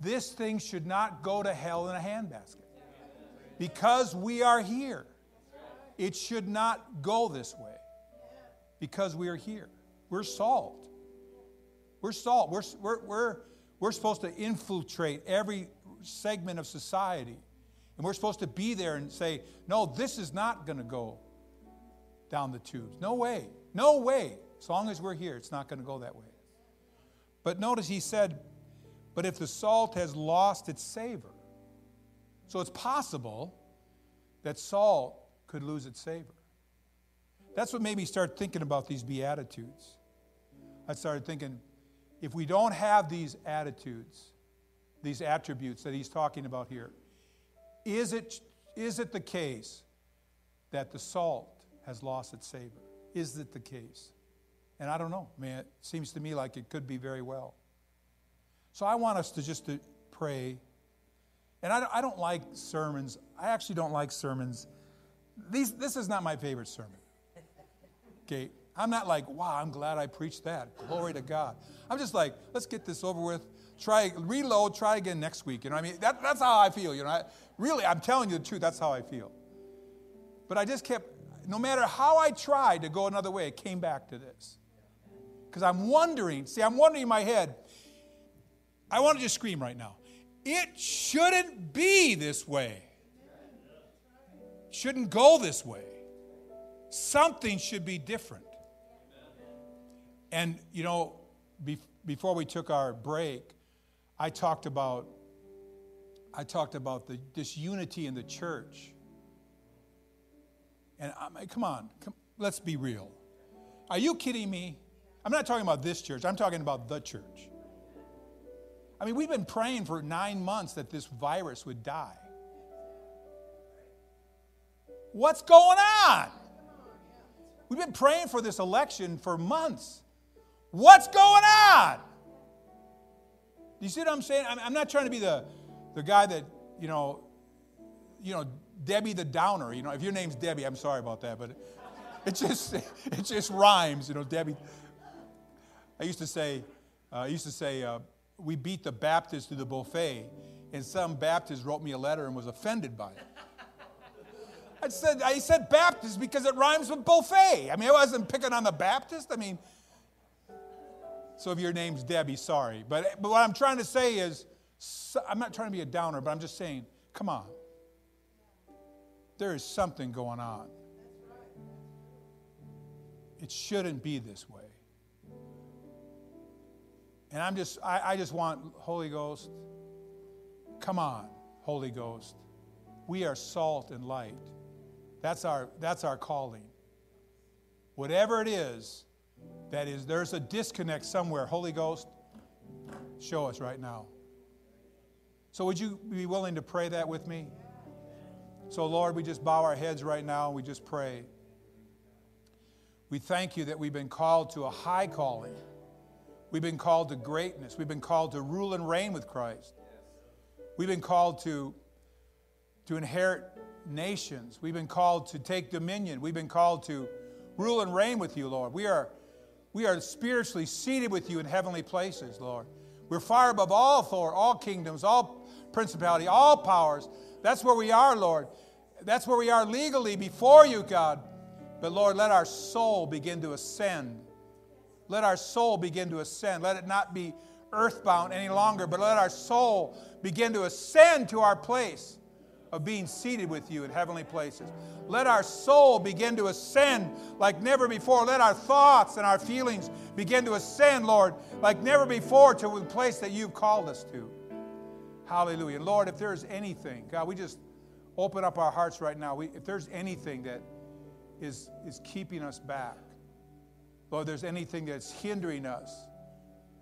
this thing should not go to hell in a handbasket. Because we are here, it should not go this way because we are here. We're salt. We're salt. We're, we're, we're, we're supposed to infiltrate every segment of society. And we're supposed to be there and say, no, this is not going to go down the tubes. No way. No way. As long as we're here, it's not going to go that way. But notice he said, but if the salt has lost its savor, so it's possible that salt could lose its savor. That's what made me start thinking about these Beatitudes. I started thinking if we don't have these attitudes, these attributes that he's talking about here, is it, is it the case that the salt has lost its savor? Is it the case? And I don't know. I mean, it seems to me like it could be very well. So I want us to just to pray. And I, I don't like sermons. I actually don't like sermons. These, this is not my favorite sermon. Okay, I'm not like, wow, I'm glad I preached that. Glory to God. I'm just like, let's get this over with. Try, reload, try again next week. You know, I mean, that, that's how I feel. You know, I, really, I'm telling you the truth. That's how I feel. But I just kept, no matter how I tried to go another way, it came back to this. Because I'm wondering, see, I'm wondering in my head, I want to just scream right now. It shouldn't be this way. Shouldn't go this way. Something should be different. And, you know, be, before we took our break, I talked about I talked about the, this unity in the church. And I come on, come, let's be real. Are you kidding me? I'm not talking about this church, I'm talking about the church. I mean, we've been praying for nine months that this virus would die. What's going on? We've been praying for this election for months. What's going on? You see what I'm saying? I'm, not trying to be the, the guy that, you know, you know, Debbie the Downer. You know, if your name's Debbie, I'm sorry about that, but it, it just it just rhymes. You know, Debbie. I used to say, uh, I used to say, uh, we beat the Baptists to the buffet, and some Baptist wrote me a letter and was offended by it. I said, I said Baptist because it rhymes with buffet. I mean, I wasn't picking on the Baptist. I mean, so if your name's Debbie, sorry. But, but what I'm trying to say is, I'm not trying to be a downer, but I'm just saying, come on. There is something going on. It shouldn't be this way. And I'm just, I, I just want Holy Ghost, come on, Holy Ghost. We are salt and light. That's our, that's our calling. Whatever it is, that is, there's a disconnect somewhere. Holy Ghost, show us right now. So, would you be willing to pray that with me? So, Lord, we just bow our heads right now and we just pray. We thank you that we've been called to a high calling. We've been called to greatness. We've been called to rule and reign with Christ. We've been called to, to inherit nations. We've been called to take dominion. We've been called to rule and reign with you, Lord. We are, we are spiritually seated with you in heavenly places, Lord. We're far above all authority, all kingdoms, all principality, all powers. That's where we are, Lord. That's where we are legally before you, God. But Lord, let our soul begin to ascend. Let our soul begin to ascend. Let it not be earthbound any longer, but let our soul begin to ascend to our place of being seated with you in heavenly places. Let our soul begin to ascend like never before. Let our thoughts and our feelings begin to ascend, Lord, like never before to the place that you've called us to. Hallelujah. Lord, if there's anything, God, we just open up our hearts right now. We, if there's anything that is, is keeping us back, Lord, there's anything that's hindering us.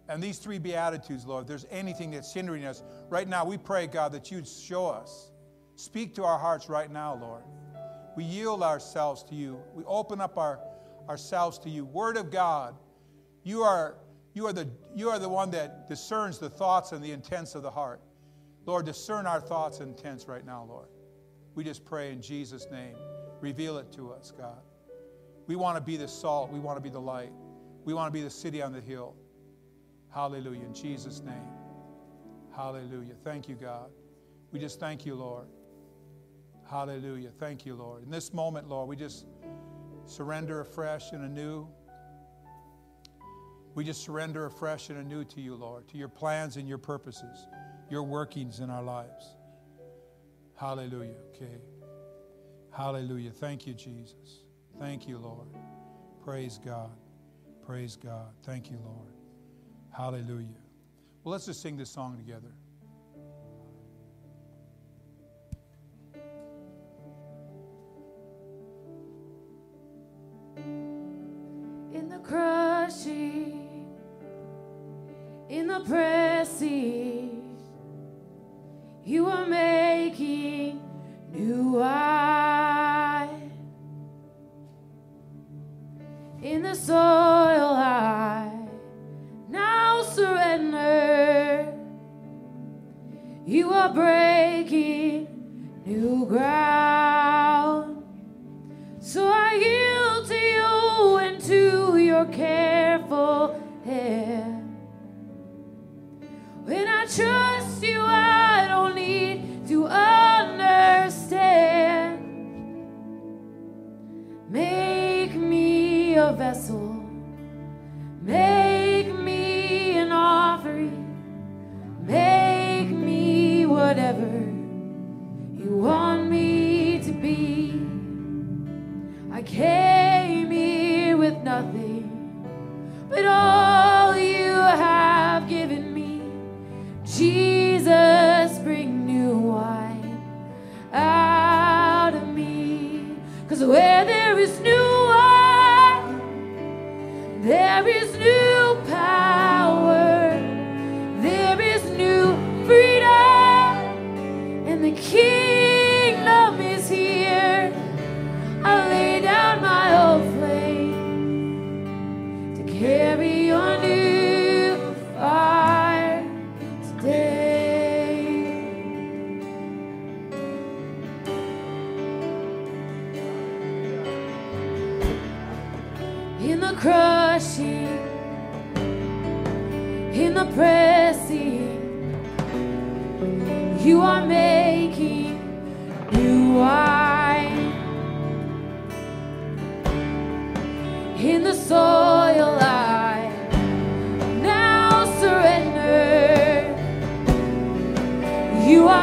And these three Beatitudes, Lord, there's anything that's hindering us, right now we pray, God, that you'd show us. Speak to our hearts right now, Lord. We yield ourselves to you. We open up our, ourselves to you. Word of God, you are, you, are the, you are the one that discerns the thoughts and the intents of the heart. Lord, discern our thoughts and intents right now, Lord. We just pray in Jesus' name. Reveal it to us, God. We want to be the salt. We want to be the light. We want to be the city on the hill. Hallelujah. In Jesus' name. Hallelujah. Thank you, God. We just thank you, Lord. Hallelujah. Thank you, Lord. In this moment, Lord, we just surrender afresh and anew. We just surrender afresh and anew to you, Lord, to your plans and your purposes, your workings in our lives. Hallelujah. Okay. Hallelujah. Thank you, Jesus. Thank you, Lord. Praise God. Praise God. Thank you, Lord. Hallelujah. Well, let's just sing this song together. in the crushing, in the pressing,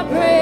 You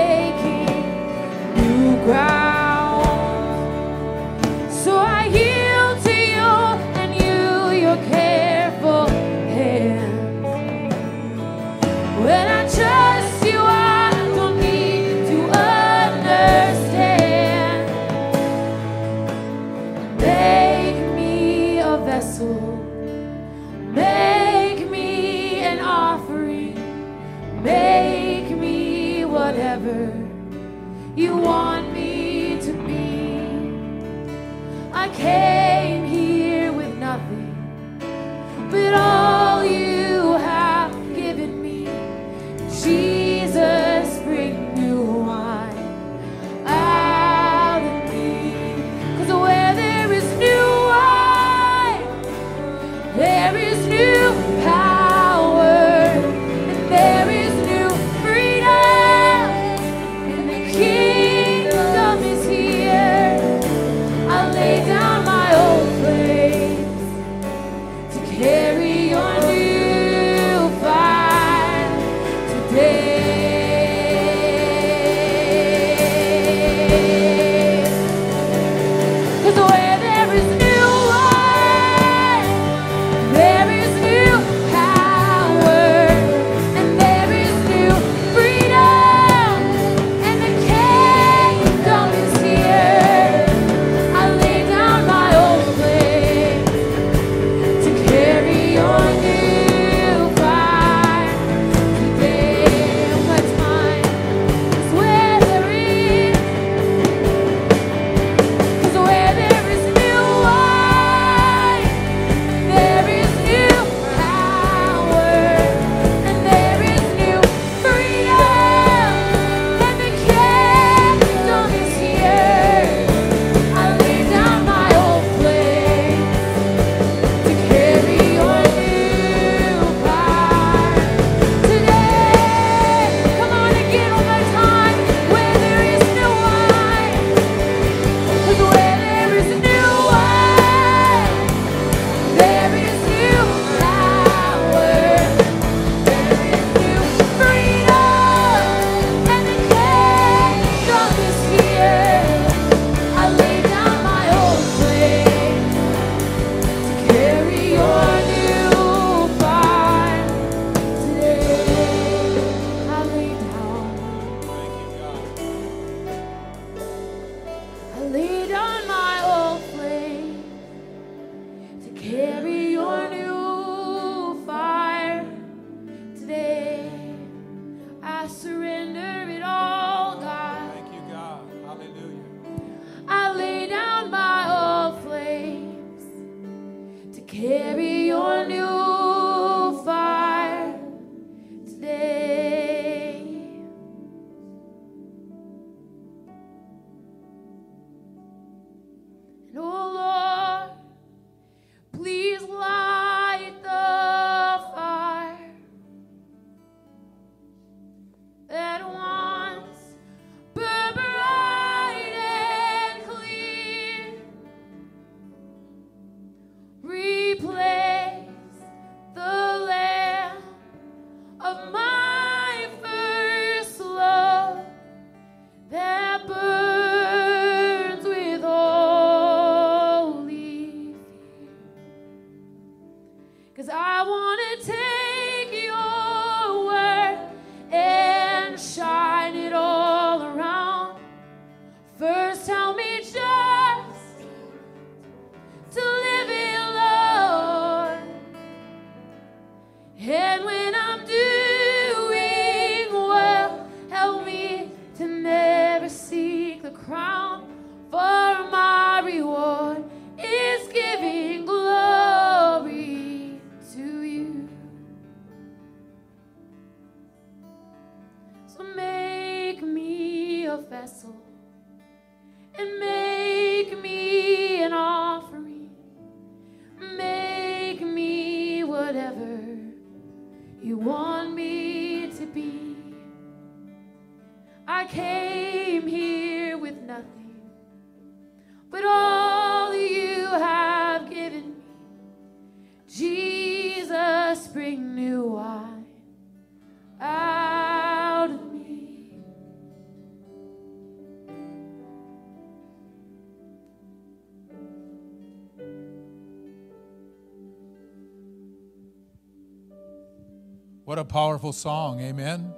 powerful song. Amen.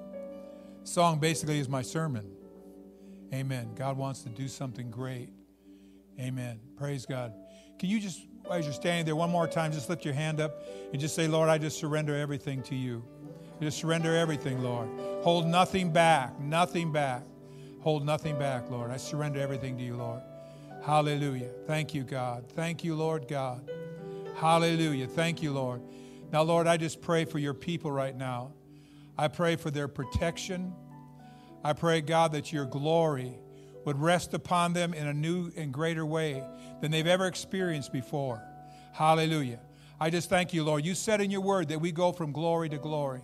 Song basically is my sermon. Amen. God wants to do something great. Amen. Praise God. Can you just, as you're standing there, one more time, just lift your hand up and just say, Lord, I just surrender everything to you. I just surrender everything, Lord. Hold nothing back, nothing back. Hold nothing back, Lord. I surrender everything to you, Lord. Hallelujah. Thank you, God. Thank you, Lord God. Hallelujah. Thank you, Lord. Now, Lord, I just pray for your people right now. I pray for their protection. I pray, God, that your glory would rest upon them in a new and greater way than they've ever experienced before. Hallelujah. I just thank you, Lord. You said in your word that we go from glory to glory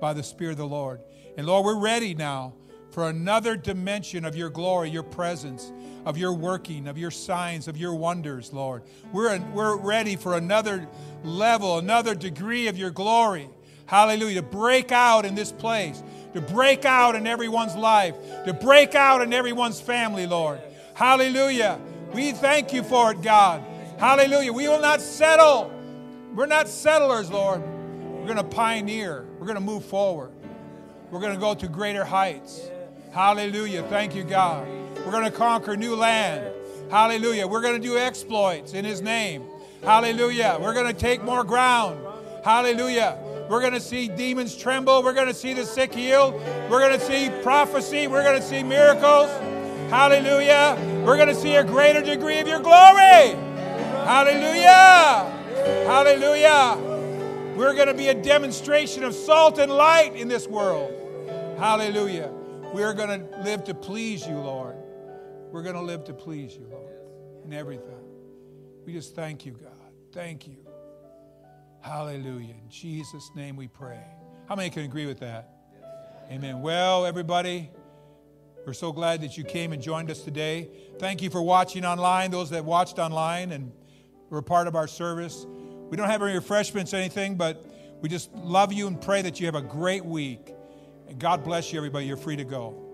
by the Spirit of the Lord. And Lord, we're ready now for another dimension of your glory, your presence, of your working, of your signs, of your wonders, Lord. We're, we're ready for another level, another degree of your glory. Hallelujah. To break out in this place, to break out in everyone's life, to break out in everyone's family, Lord. Hallelujah. We thank you for it, God. Hallelujah. We will not settle. We're not settlers, Lord. We're going to pioneer. We're going to move forward. We're going to go to greater heights. Hallelujah. Thank you, God. We're going to conquer new land. Hallelujah. We're going to do exploits in His name. Hallelujah. We're going to take more ground. Hallelujah. We're going to see demons tremble. We're going to see the sick healed. We're going to see prophecy. We're going to see miracles. Hallelujah. We're going to see a greater degree of your glory. Hallelujah. Hallelujah. We're going to be a demonstration of salt and light in this world. Hallelujah. We're going to live to please you, Lord. We're going to live to please you, Lord, in everything. We just thank you, God. Thank you. Hallelujah. In Jesus' name we pray. How many can agree with that? Amen. Well, everybody, we're so glad that you came and joined us today. Thank you for watching online, those that watched online and were part of our service. We don't have any refreshments or anything, but we just love you and pray that you have a great week. And God bless you, everybody. You're free to go.